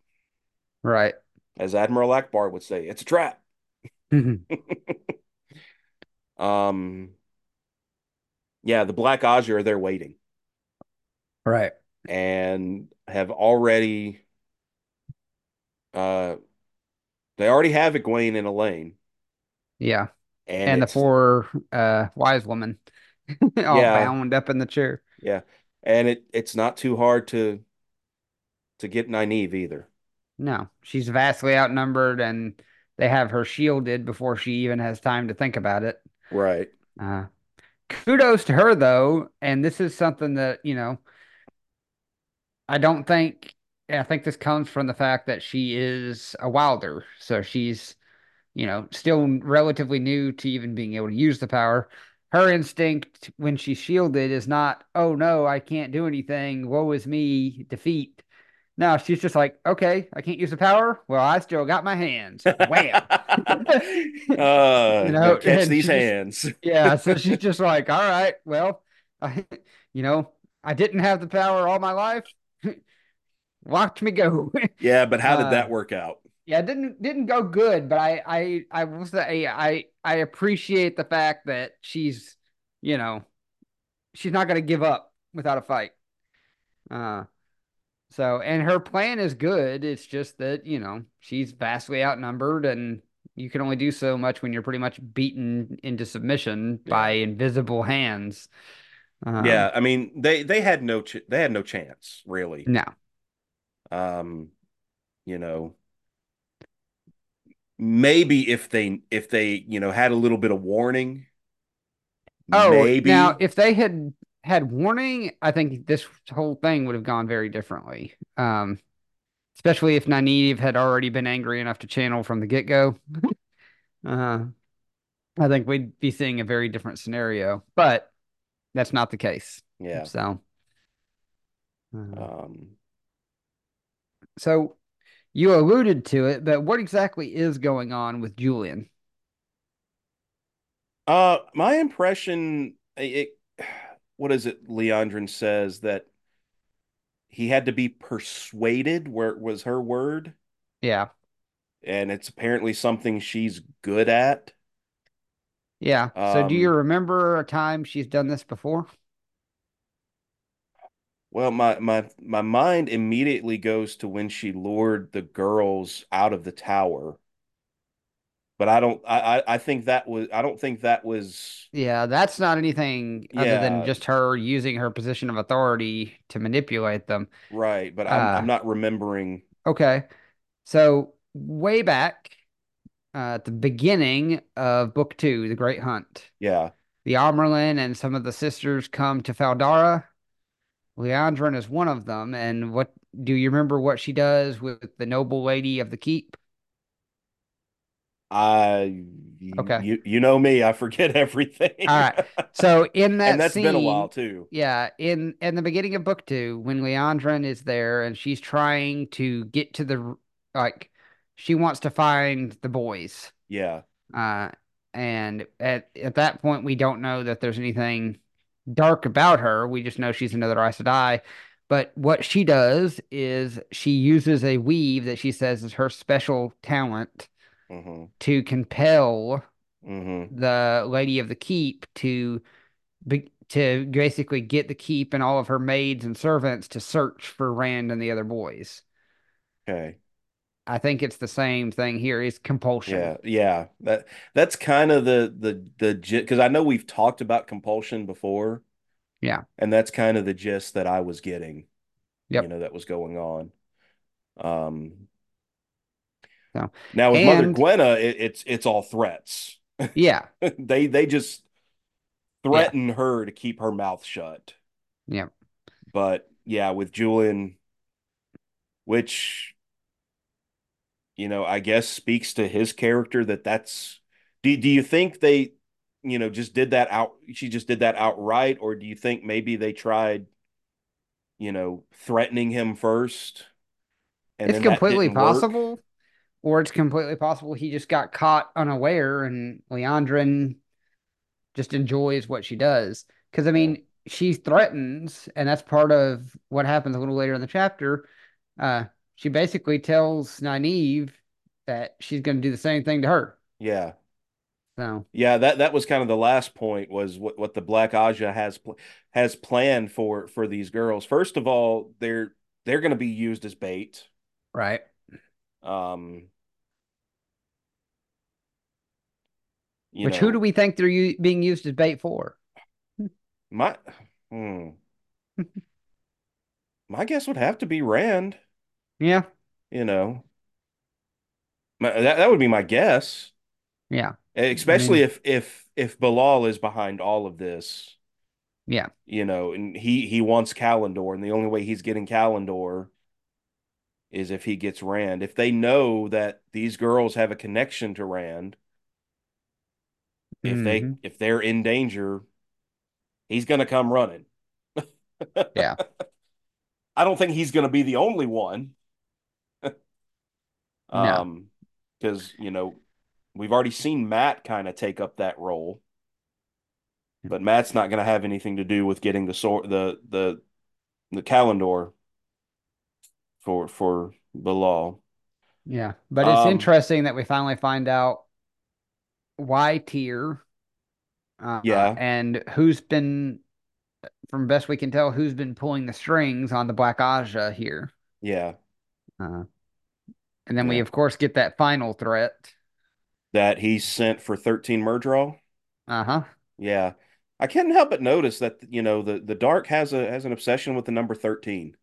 Right. as Admiral Ackbar would say, it's a trap. *laughs* Um, yeah, the Black Ajah are there waiting Right. and have already, uh, they already have Egwene and Elayne, Yeah. and, And the poor uh wise woman *laughs* all Yeah. bound up in the chair. yeah, and it it's not too hard to to get Nynaeve either. No, she's vastly outnumbered and they have her shielded before she even has time to think about it. Right. Uh, kudos to her though, and this is something that, you know, I don't think I think this comes from the fact that she is a wilder. So she's, you know, still relatively new to even being able to use the power. Her instinct when she's shielded is not, oh no, I can't do anything. Woe is me, defeat. No, she's just like, okay, I can't use the power. Well, I still got my hands. Wham. *laughs* *laughs* uh, You know, catch these hands. *laughs* Yeah, so she's just like, all right, well, I, you know, I didn't have the power all my life. Watch me go. Yeah, but how did Uh, that work out? Yeah, it didn't didn't go good, but I I I will say I I appreciate the fact that she's, you know, she's not gonna give up without a fight. Uh so and her plan is good. It's just that, you know, she's vastly outnumbered and you can only do so much when you're pretty much beaten into submission Yeah. by invisible hands. Um, yeah, I mean they they had no ch they had no chance really. No. Um, you know, maybe if they if they you know had a little bit of warning, Oh, maybe now if they had had warning, I think this whole thing would have gone very differently. Um, especially if Nynaeve had already been angry enough to channel from the get-go. *laughs* uh, I think we'd be seeing a very different scenario, but that's not the case. yeah. So, uh, Um, so you alluded to it, but what exactly is going on with Juilin? uh, my impression, it, *sighs* what is it? Liandrin says that he had to be persuaded. Where was her word? Yeah, and it's apparently something she's good at. Yeah. So do you Um, remember a time she's done this before? Well, my my my mind immediately goes to when she lured the girls out of the tower, but I don't I I, think that was I don't think that was Yeah, that's not anything other than just her using her position of authority to manipulate them. right, but I'm I'm Uh, not remembering. okay. So way back uh, at the beginning of book two, The Great Hunt, Yeah. the Amyrlin and some of the sisters come to Fal Dara. Liandrin is one of them. And what do you remember what she does with the noble lady of the keep? I Okay. you you know me, I forget *laughs* everything. All right. So in *laughs* that And that's scene, been a while too. Yeah, in in the beginning of book two, when Leandrin is there and she's trying to get to the like, she wants to find the boys. Yeah. Uh, and at at that point, we don't know that there's anything dark about her. We just know she's another Aes Sedai. But what she does is she uses a weave that she says is her special talent hmm to compel hmm the Lady of the Keep to be, to basically get the keep and all of her maids and servants to search for Rand and the other boys. Okay. I think it's the same thing here is compulsion. Yeah, yeah. That that's kind of the the the because I know we've talked about compulsion before. Yeah. And that's kind of the gist that I was getting, Yep. you know, that was going on. Um, So, now with Mother Guenna, it, it's it's all threats. yeah, *laughs* They they just yeah, threaten her to keep her mouth shut. yeah. But yeah, with Juilin, which you know, I guess speaks to his character that that's do do you think they, you know, just did that out she just did that outright or do you think maybe they tried, you know, threatening him first and It's completely didn't work? possible, or it's completely possible he just got caught unaware and Liandrin just enjoys what she does. Because I mean, she threatens, and that's part of what happens a little later in the chapter. Uh, she basically tells Nynaeve that she's going to do the same thing to her. Yeah. So Yeah, that that was kind of the last point was what what the Black Ajah has has planned for for these girls. First of all, they're they're going to be used as bait. right, Um, which who do we think they're u- being used as bait for? my hmm, *laughs* my guess would have to be Rand, Yeah, you know. My, that that would be my guess. yeah, Especially mean- if if if Be'lal is behind all of this, yeah, you know, and he he wants Callandor, and the only way he's getting Callandor is if he gets Rand. If they know that these girls have a connection to Rand, if they Mhm. if they're in danger, he's gonna come running. *laughs* yeah, I don't think he's gonna be the only one. No. Um, because you know, we've already seen Mat kind of take up that role. But Mat's not gonna have anything to do with getting the sort the the the Callandor for for the law. yeah. But it's Um, interesting that we finally find out why Tear. uh, Yeah. and who's been, from best we can tell, who's been pulling the strings on the Black Ajah here. Yeah. Uh, and then we, of course, get that final threat. That he sent for 13 Myrddraal. Uh huh. Yeah. I can't help but notice that you know the the dark has a has an obsession with the number 13.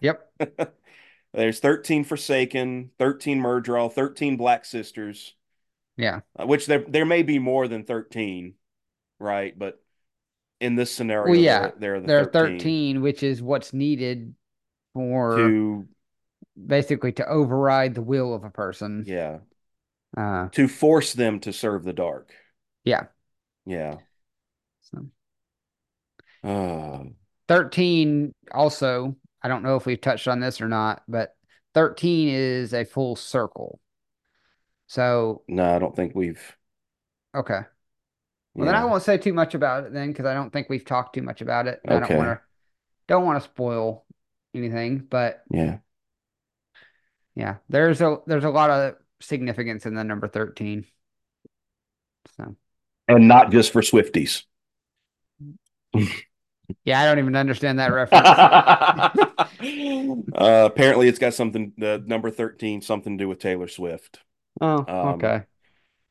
Yep. *laughs* There's 13 Forsaken, 13 Myrddraal, 13 Black Sisters, Yeah. uh, which there there may be more than 13, right? But in this scenario, Well, yeah. there, there are the There are 13, 13, which is what's needed for to basically to override the will of a person. yeah Uh, to force them to serve the dark. yeah. Yeah. So Uh, 13 also, I don't know if we've touched on this or not, but 13 is a full circle. So, no, I don't think we've. okay. Well, then I won't say too much about it then because I don't think we've talked too much about it. I don't Okay. want to don't want to spoil anything, but Yeah. Yeah, there's a there's a lot of significance in the number 13. So, and not just for Swifties. *laughs* yeah, I don't even understand that *laughs* reference. uh, apparently, it's got something. The number thirteen something to do with Taylor Swift. oh, Um, okay.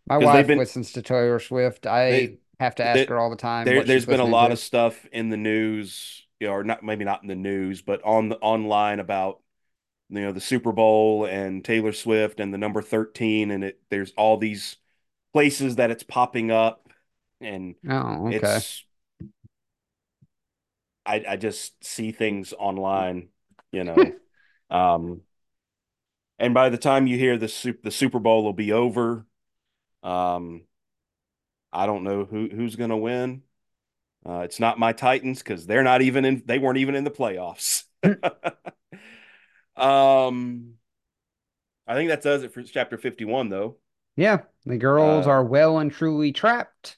My wife been- listens to Taylor Swift. I They- have to ask they- her all the time. There, she's been a lot to. of stuff in the news, you know, or not maybe not in the news, but on the online about you know the Super Bowl and Taylor Swift and the number thirteen, and it there's all these places that it's popping up, and Oh, okay. it's I I just see things online, you know. *laughs* um and by the time you hear the super the Super Bowl will be over. Um I don't know who who's going to win. Uh it's not my Titans cuz they're not even in they weren't even in the playoffs. *laughs* um I think that does it for chapter 51 though. Yeah, the girls Uh, are well and truly trapped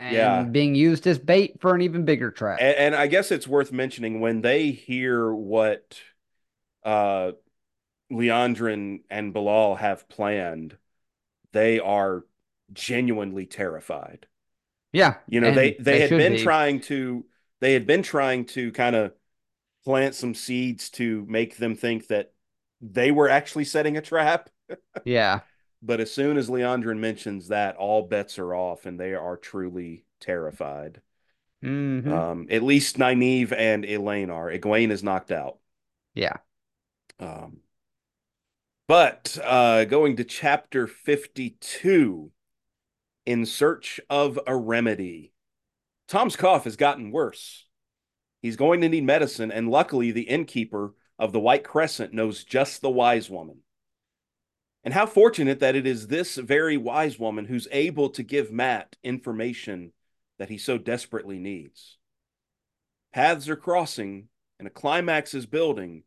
and Yeah. being used as bait for an even bigger trap. And, and I guess it's worth mentioning when they hear what uh Liandrin and Be'lal have planned, they are genuinely terrified. yeah, You know, and they they, had been be. trying to they had been trying to kind of plant some seeds to make them think that they were actually setting a trap. *laughs* Yeah, But as soon as Liandrin mentions that, all bets are off and they are truly terrified. hmm Um, at least Nynaeve and Elayne are. Egwene is knocked out. yeah, Um, but uh, going to chapter 52, in search of a remedy. Tom's cough has gotten worse. He's going to need medicine, and luckily, the innkeeper of the White Crescent knows just the wise woman. And how fortunate that it is this very wise woman who's able to give Mat information that he so desperately needs. Paths are crossing, and a climax is building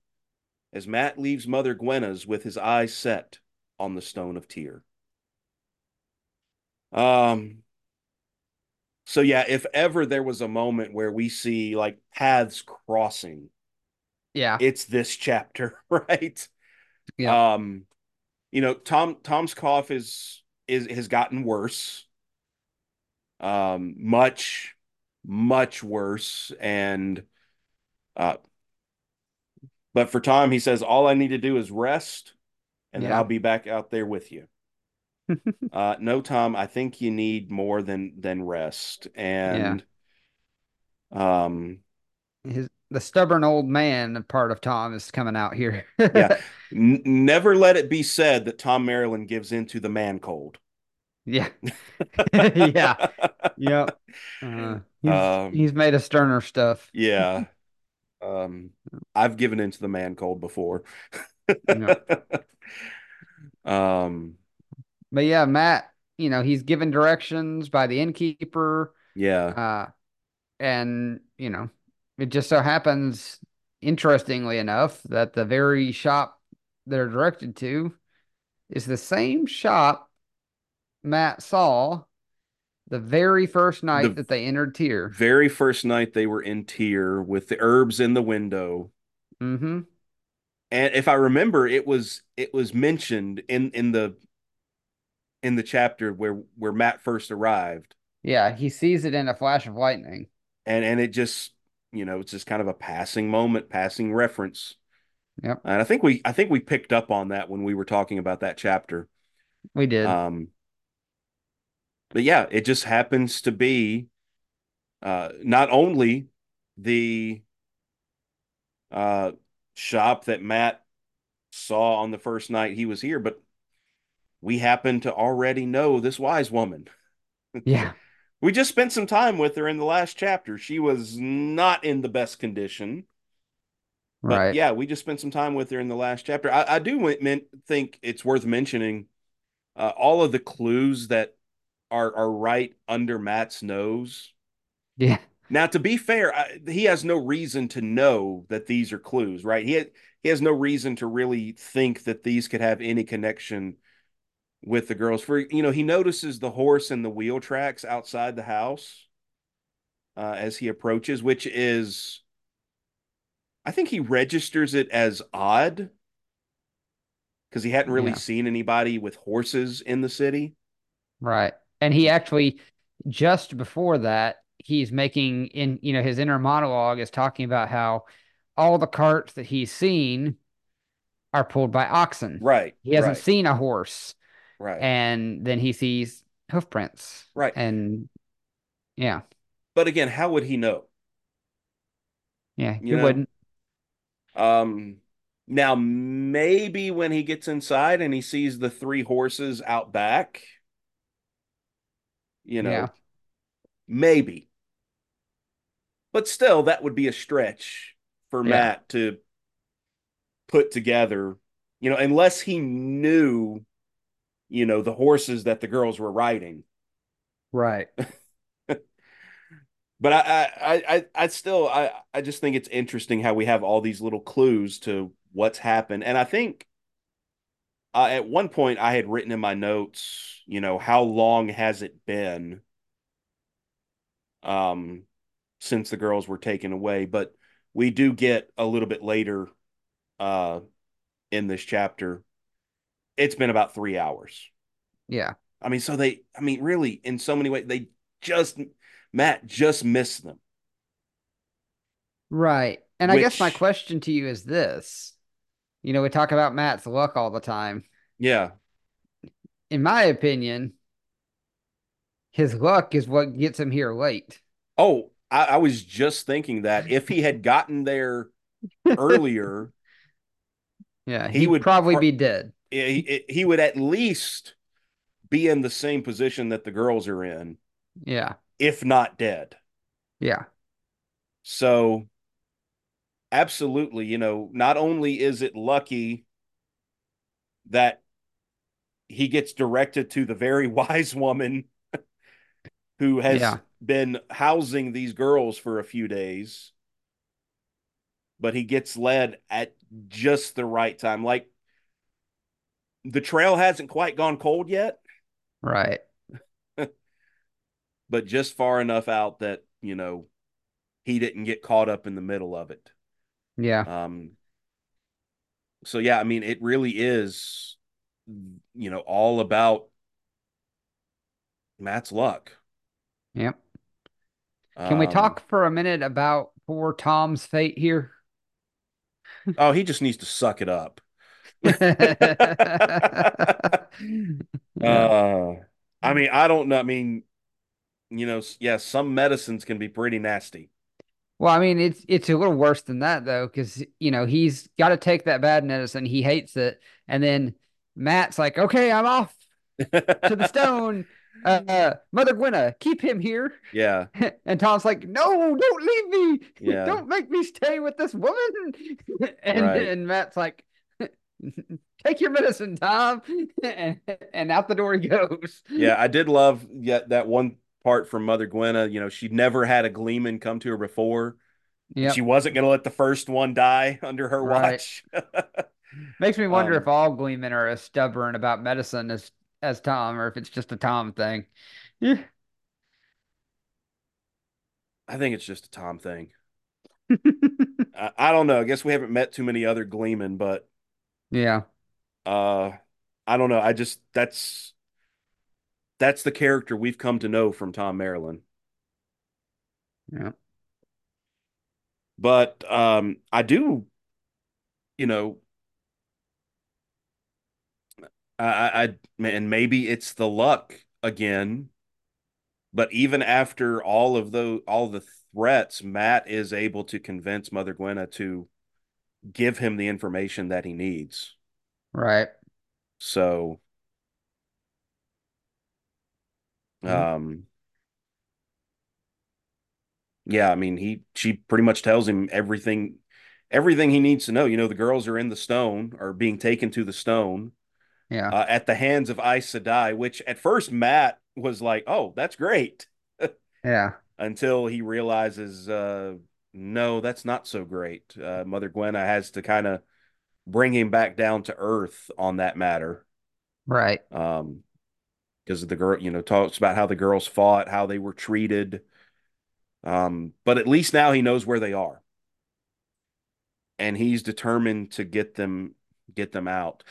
as Mat leaves Mother Guenna's with his eyes set on the Stone of Tear. Um, so yeah, if ever there was a moment where we see like paths crossing, yeah, it's this chapter, *laughs* right? Yeah. Um, you know, Tom Tom's cough is is has gotten worse. Um, much, much worse. And uh but for Tom, he says, all I need to do is rest, and then I'll be back out there with you. *laughs* uh no, Tom, I think you need more than than rest. And um His the stubborn old man part of Tom is coming out here. Yeah. *laughs* N- never let it be said that Tom Merrilin gives into the man cold. yeah, *laughs* yeah, yep. Uh, he's, Um, he's made of sterner stuff. Yeah. Um, I've given into the man cold before. Yeah. um, But yeah, Mat, you know, he's given directions by the innkeeper. yeah. Uh, and you know, it just so happens, interestingly enough, that the very shop they're directed to is the same shop Mat saw the very first night The- that they entered Tear. Very first night they were in Tear with the herbs in the window. Mm-hmm. And if I remember, it was it was mentioned in in the in the chapter where where Mat first arrived. Yeah, he sees it in a flash of lightning. and and it just you know it's just kind of a passing moment passing reference Yep. and i think we i think we picked up on that when we were talking about that chapter We did. um but yeah it just happens to be uh not only the uh shop that mat saw on the first night he was here but we happen to already know this wise woman yeah. *laughs* we just spent some time with her in the last chapter. She was not in the best condition. But Right. yeah, we just spent some time with her in the last chapter. I, I do men- think it's worth mentioning uh, all of the clues that are are right under Mat's nose. Yeah. Now, to be fair, I, he has no reason to know that these are clues, right? He he has no reason to really think that these could have any connection with the girls. For you know, he notices the horse and the wheel tracks outside the house uh, as he approaches, which is, I think he registers it as odd. because he hadn't really Yeah. seen anybody with horses in the city. Right. And he actually just before that, he's making in you know his inner monologue is talking about how all the carts that he's seen are pulled by oxen. Right. He hasn't right, seen a horse. Right. And then he sees hoof prints. Right. And yeah. but again, how would he know? Yeah. You He know? wouldn't. Um, now maybe when he gets inside and he sees the three horses out back, you know, Yeah. maybe. But still, that would be a stretch for Yeah. Mat to put together, you know, unless he knew, you know, the horses that the girls were riding. Right. *laughs* But I, I, I, I- still, I, I just think it's interesting how we have all these little clues to what's happened, and I think uh, at one point I had written in my notes, you know, how long has it been, um, since the girls were taken away? But we do get a little bit later, uh, in this chapter, it's been about three hours. Yeah. I mean, so they, I mean, really, in so many ways, they just Mat just missed them. Right. And I guess my question to you is this. You know, we talk about Mat's luck all the time. Yeah, In my opinion, his luck is what gets him here late. Oh, I, I was just thinking that if he had gotten there *laughs* earlier, Yeah, He he'd probably par- be dead. He, he would at least be in the same position that the girls are in, Yeah. if not dead. Yeah. So, absolutely, you know, not only is it lucky that he gets directed to the very *laughs* wise woman who has Yeah. been housing these girls for a few days, but he gets led at just the right time. Like the trail hasn't quite gone cold yet, Right. *laughs* but just far enough out that, you know, he didn't get caught up in the middle of it. Yeah. Um, so yeah, I mean, it really is, you know, all about Mat's luck. Yep. Can we Um, talk for a minute about poor Tom's fate here? Oh, he just needs to suck it up. *laughs* Uh, I mean, I don't know. I mean, you know, yeah, some medicines can be pretty nasty. Well, I mean, it's it's a little worse than that though, because you know he's got to take that bad medicine. He hates it, and then Mat's like, "Okay, I'm off to the stone. *laughs* Uh, Mother Guenna, keep him here." Yeah, *laughs* And Tom's like, "No, don't leave me. Yeah. Don't make me stay with this woman." And Right. and Matt's like, *laughs* "Take your medicine, Tom." And, *laughs* and out the door he goes. yeah. I did love yeah, that one part from Mother Guenna. You know, she'd never had a Gleeman come to her before. Yep. She wasn't going to let the first one die *laughs* under her Right. watch. Makes me wonder Um, if all Gleemen are as stubborn about medicine as as Tom, or if it's just a Tom thing. Yeah. I think it's just a Tom thing. I, I don't know. I guess we haven't met too many other Gleemen, but yeah. uh, I don't know. I just that's that's the character we've come to know from Tom Merrilin. Yeah. But um, I do, you know, I, I, and maybe it's the luck again. But even after all of those, all the threats, Mat is able to convince Mother Guenna to give him the information that he needs. Right. So, Mhm. um, yeah, I mean, he she pretty much tells him everything, everything he needs to know. You know, the girls are in the stone, are being taken to the stone Yeah. uh, at the hands of Aes Sedai, which at first Mat was like, "Oh, that's great," *laughs* Yeah. until he realizes, uh, no, that's not so great. Uh, Mother Guenna has to kind of bring him back down to earth on that matter. Right. um because the girl you know talks about how the girls fought how they were treated um but at least now he knows where they are and he's determined to get them get them out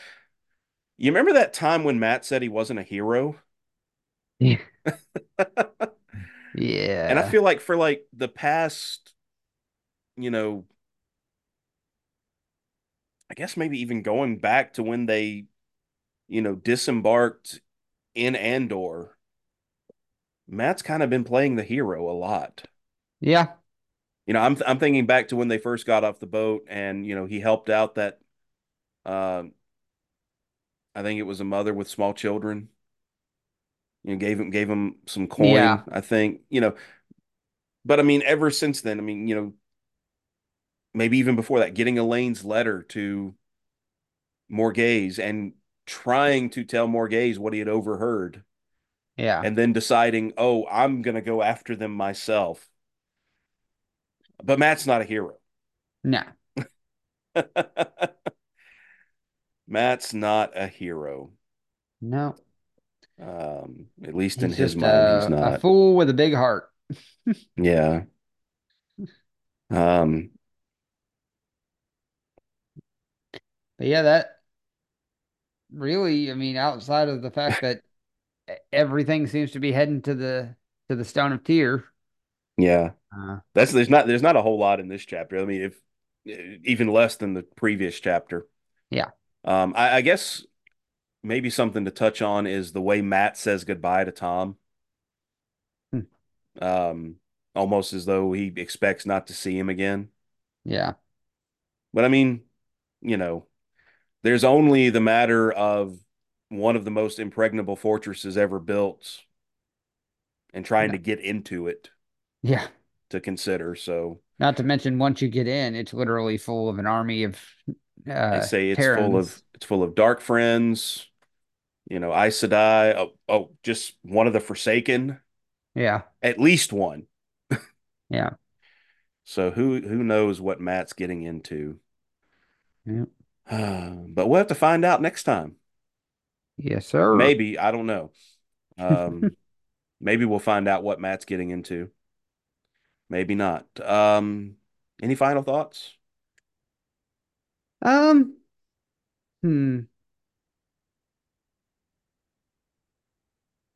You remember that time when Mat said he wasn't a hero? Yeah. *laughs* And I feel like for like the past, you know, I guess maybe even going back to when they, you know, disembarked in Andor, Mat's kind of been playing the hero a lot. Yeah. You know, I'm I'm thinking back to when they first got off the boat and, you know, he helped out that um I think it was a mother with small children. You know, gave him gave him some coin, Yeah. I think, you know, but I mean, ever since then, I mean, you know, maybe even before that, getting Elayne's letter to Morgase and trying to tell Morgase what he had overheard, Yeah. and then deciding, oh, I'm gonna go after them myself. But Mat's not a hero. No. *laughs* Mat's not a hero. No. Um, at least in his mind, he's not a fool with a big heart. *laughs* Yeah. Um, But yeah, that really, I mean, outside of the fact that everything seems to be heading to the to the Stone of Tear. yeah. Uh, That's there's not there's not a whole lot in this chapter. I mean, if even less than the previous chapter. Yeah. Um, I, I guess maybe something to touch on is the way Mat says goodbye to Tom. Hmm. Um, almost as though he expects not to see him again. yeah. But I mean, you know, there's only the matter of one of the most impregnable fortresses ever built and trying Yeah. to get into it Yeah. to consider. So Not to mention, once you get in, it's literally full of an army of they uh, say it's full of it's full of Darkfriends, you know, Aes Sedai. Oh, oh, just one of the Forsaken, Yeah. at least one. Yeah. *laughs* So who who knows what Mat's getting into? Yeah. *sighs* but we'll have to find out next time. Yes, sir. Maybe I don't know. Um, *laughs* maybe we'll find out what Mat's getting into. Maybe not. Um, any final thoughts? Um. Hmm.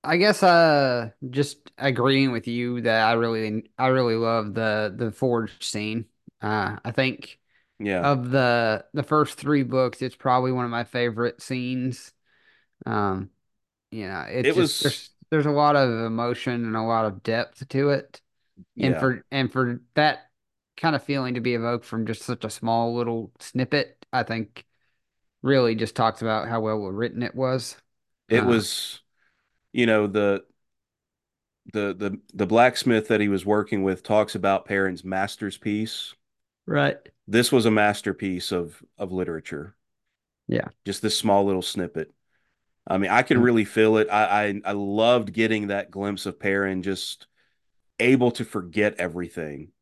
I guess uh just agreeing with you that I really I really love the the forge scene. Uh I think Yeah, of the the first three books, it's probably one of my favorite scenes. Um, you know, it's it just was. there's there's a lot of emotion and a lot of depth to it. And Yeah, for and for that kind of feeling to be evoked from just such a small little snippet, I think really just talks about how well written it was. it Uh, was. You know the the the the blacksmith that he was working with talks about Perrin's master's piece. right. This was a masterpiece of of literature. Yeah. Just this small little snippet. I mean, I could Mm. really feel it. I I, I loved getting that glimpse of Perrin just able to forget everything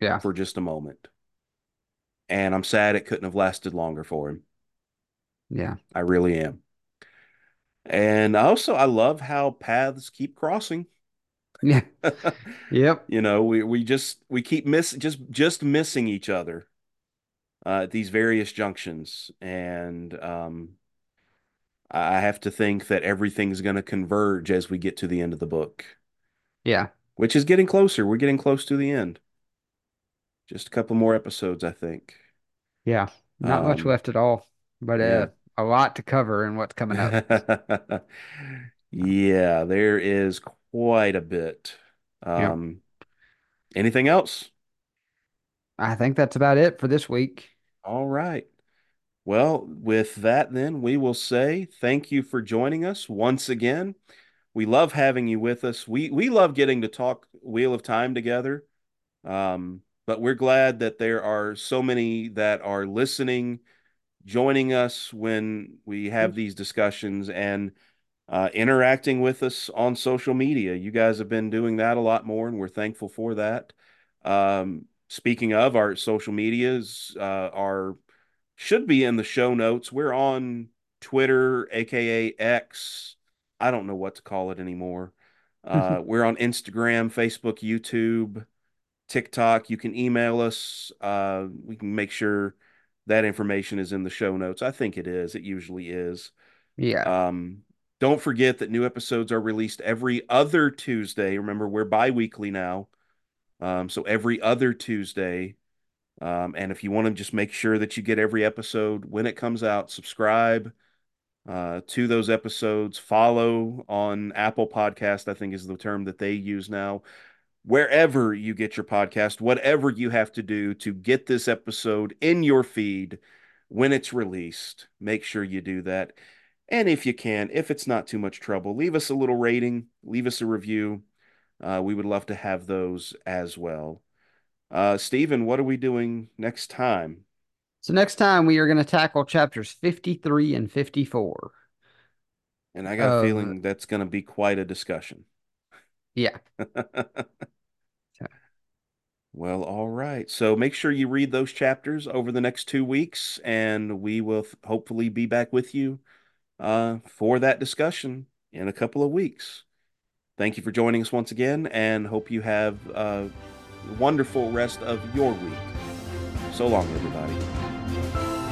Yeah. for just a moment. And I'm sad it couldn't have lasted longer for him. Yeah. I really am. And also, I love how paths keep crossing. Yeah. Yep. *laughs* You know, we we just we keep miss just just missing each other uh, at these various junctions, and um, I have to think that everything's going to converge as we get to the end of the book, Yeah. which is getting closer. We're getting close to the end. Just a couple more episodes, I think. Yeah. Not much Um, left at all, but yeah. uh a lot to cover in what's coming up. *laughs* Yeah, there is quite a bit. Yeah. Um, anything else? I think that's about it for this week. All right. Well, with that, then we will say thank you for joining us once again. We love having you with us. We we love getting to talk Wheel of Time together. Um, but we're glad that there are so many that are listening, joining us when we have these discussions and uh, interacting with us on social media. You guys have been doing that a lot more, and we're thankful for that. Um, speaking of our social medias, uh, are should be in the show notes. We're on Twitter, aka X. I don't know what to call it anymore. *laughs* Uh, we're on Instagram, Facebook, YouTube, TikTok. You can email us. Uh, we can make sure that information is in the show notes. I think it is. It usually is. Yeah. Um, don't forget that new episodes are released every other Tuesday. Remember, we're bi weekly now. Um, so every other Tuesday. Um, and if you want to just make sure that you get every episode when it comes out, subscribe uh, to those episodes. Follow on Apple Podcast, I think is the term that they use now. Wherever you get your podcast, whatever you have to do to get this episode in your feed when it's released, make sure you do that. And if you can, if it's not too much trouble, leave us a little rating, leave us a review. Uh, we would love to have those as well. Uh, Stephen, what are we doing next time? So next time we are going to tackle chapters 53 and 54. And I got a Um, feeling that's going to be quite a discussion. Yeah. *laughs* *laughs* Well, all right. So make sure you read those chapters over the next two weeks, and we will hopefully be back with you uh, for that discussion in a couple of weeks. Thank you for joining us once again, and hope you have a wonderful rest of your week. So long, everybody.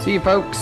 See you, folks.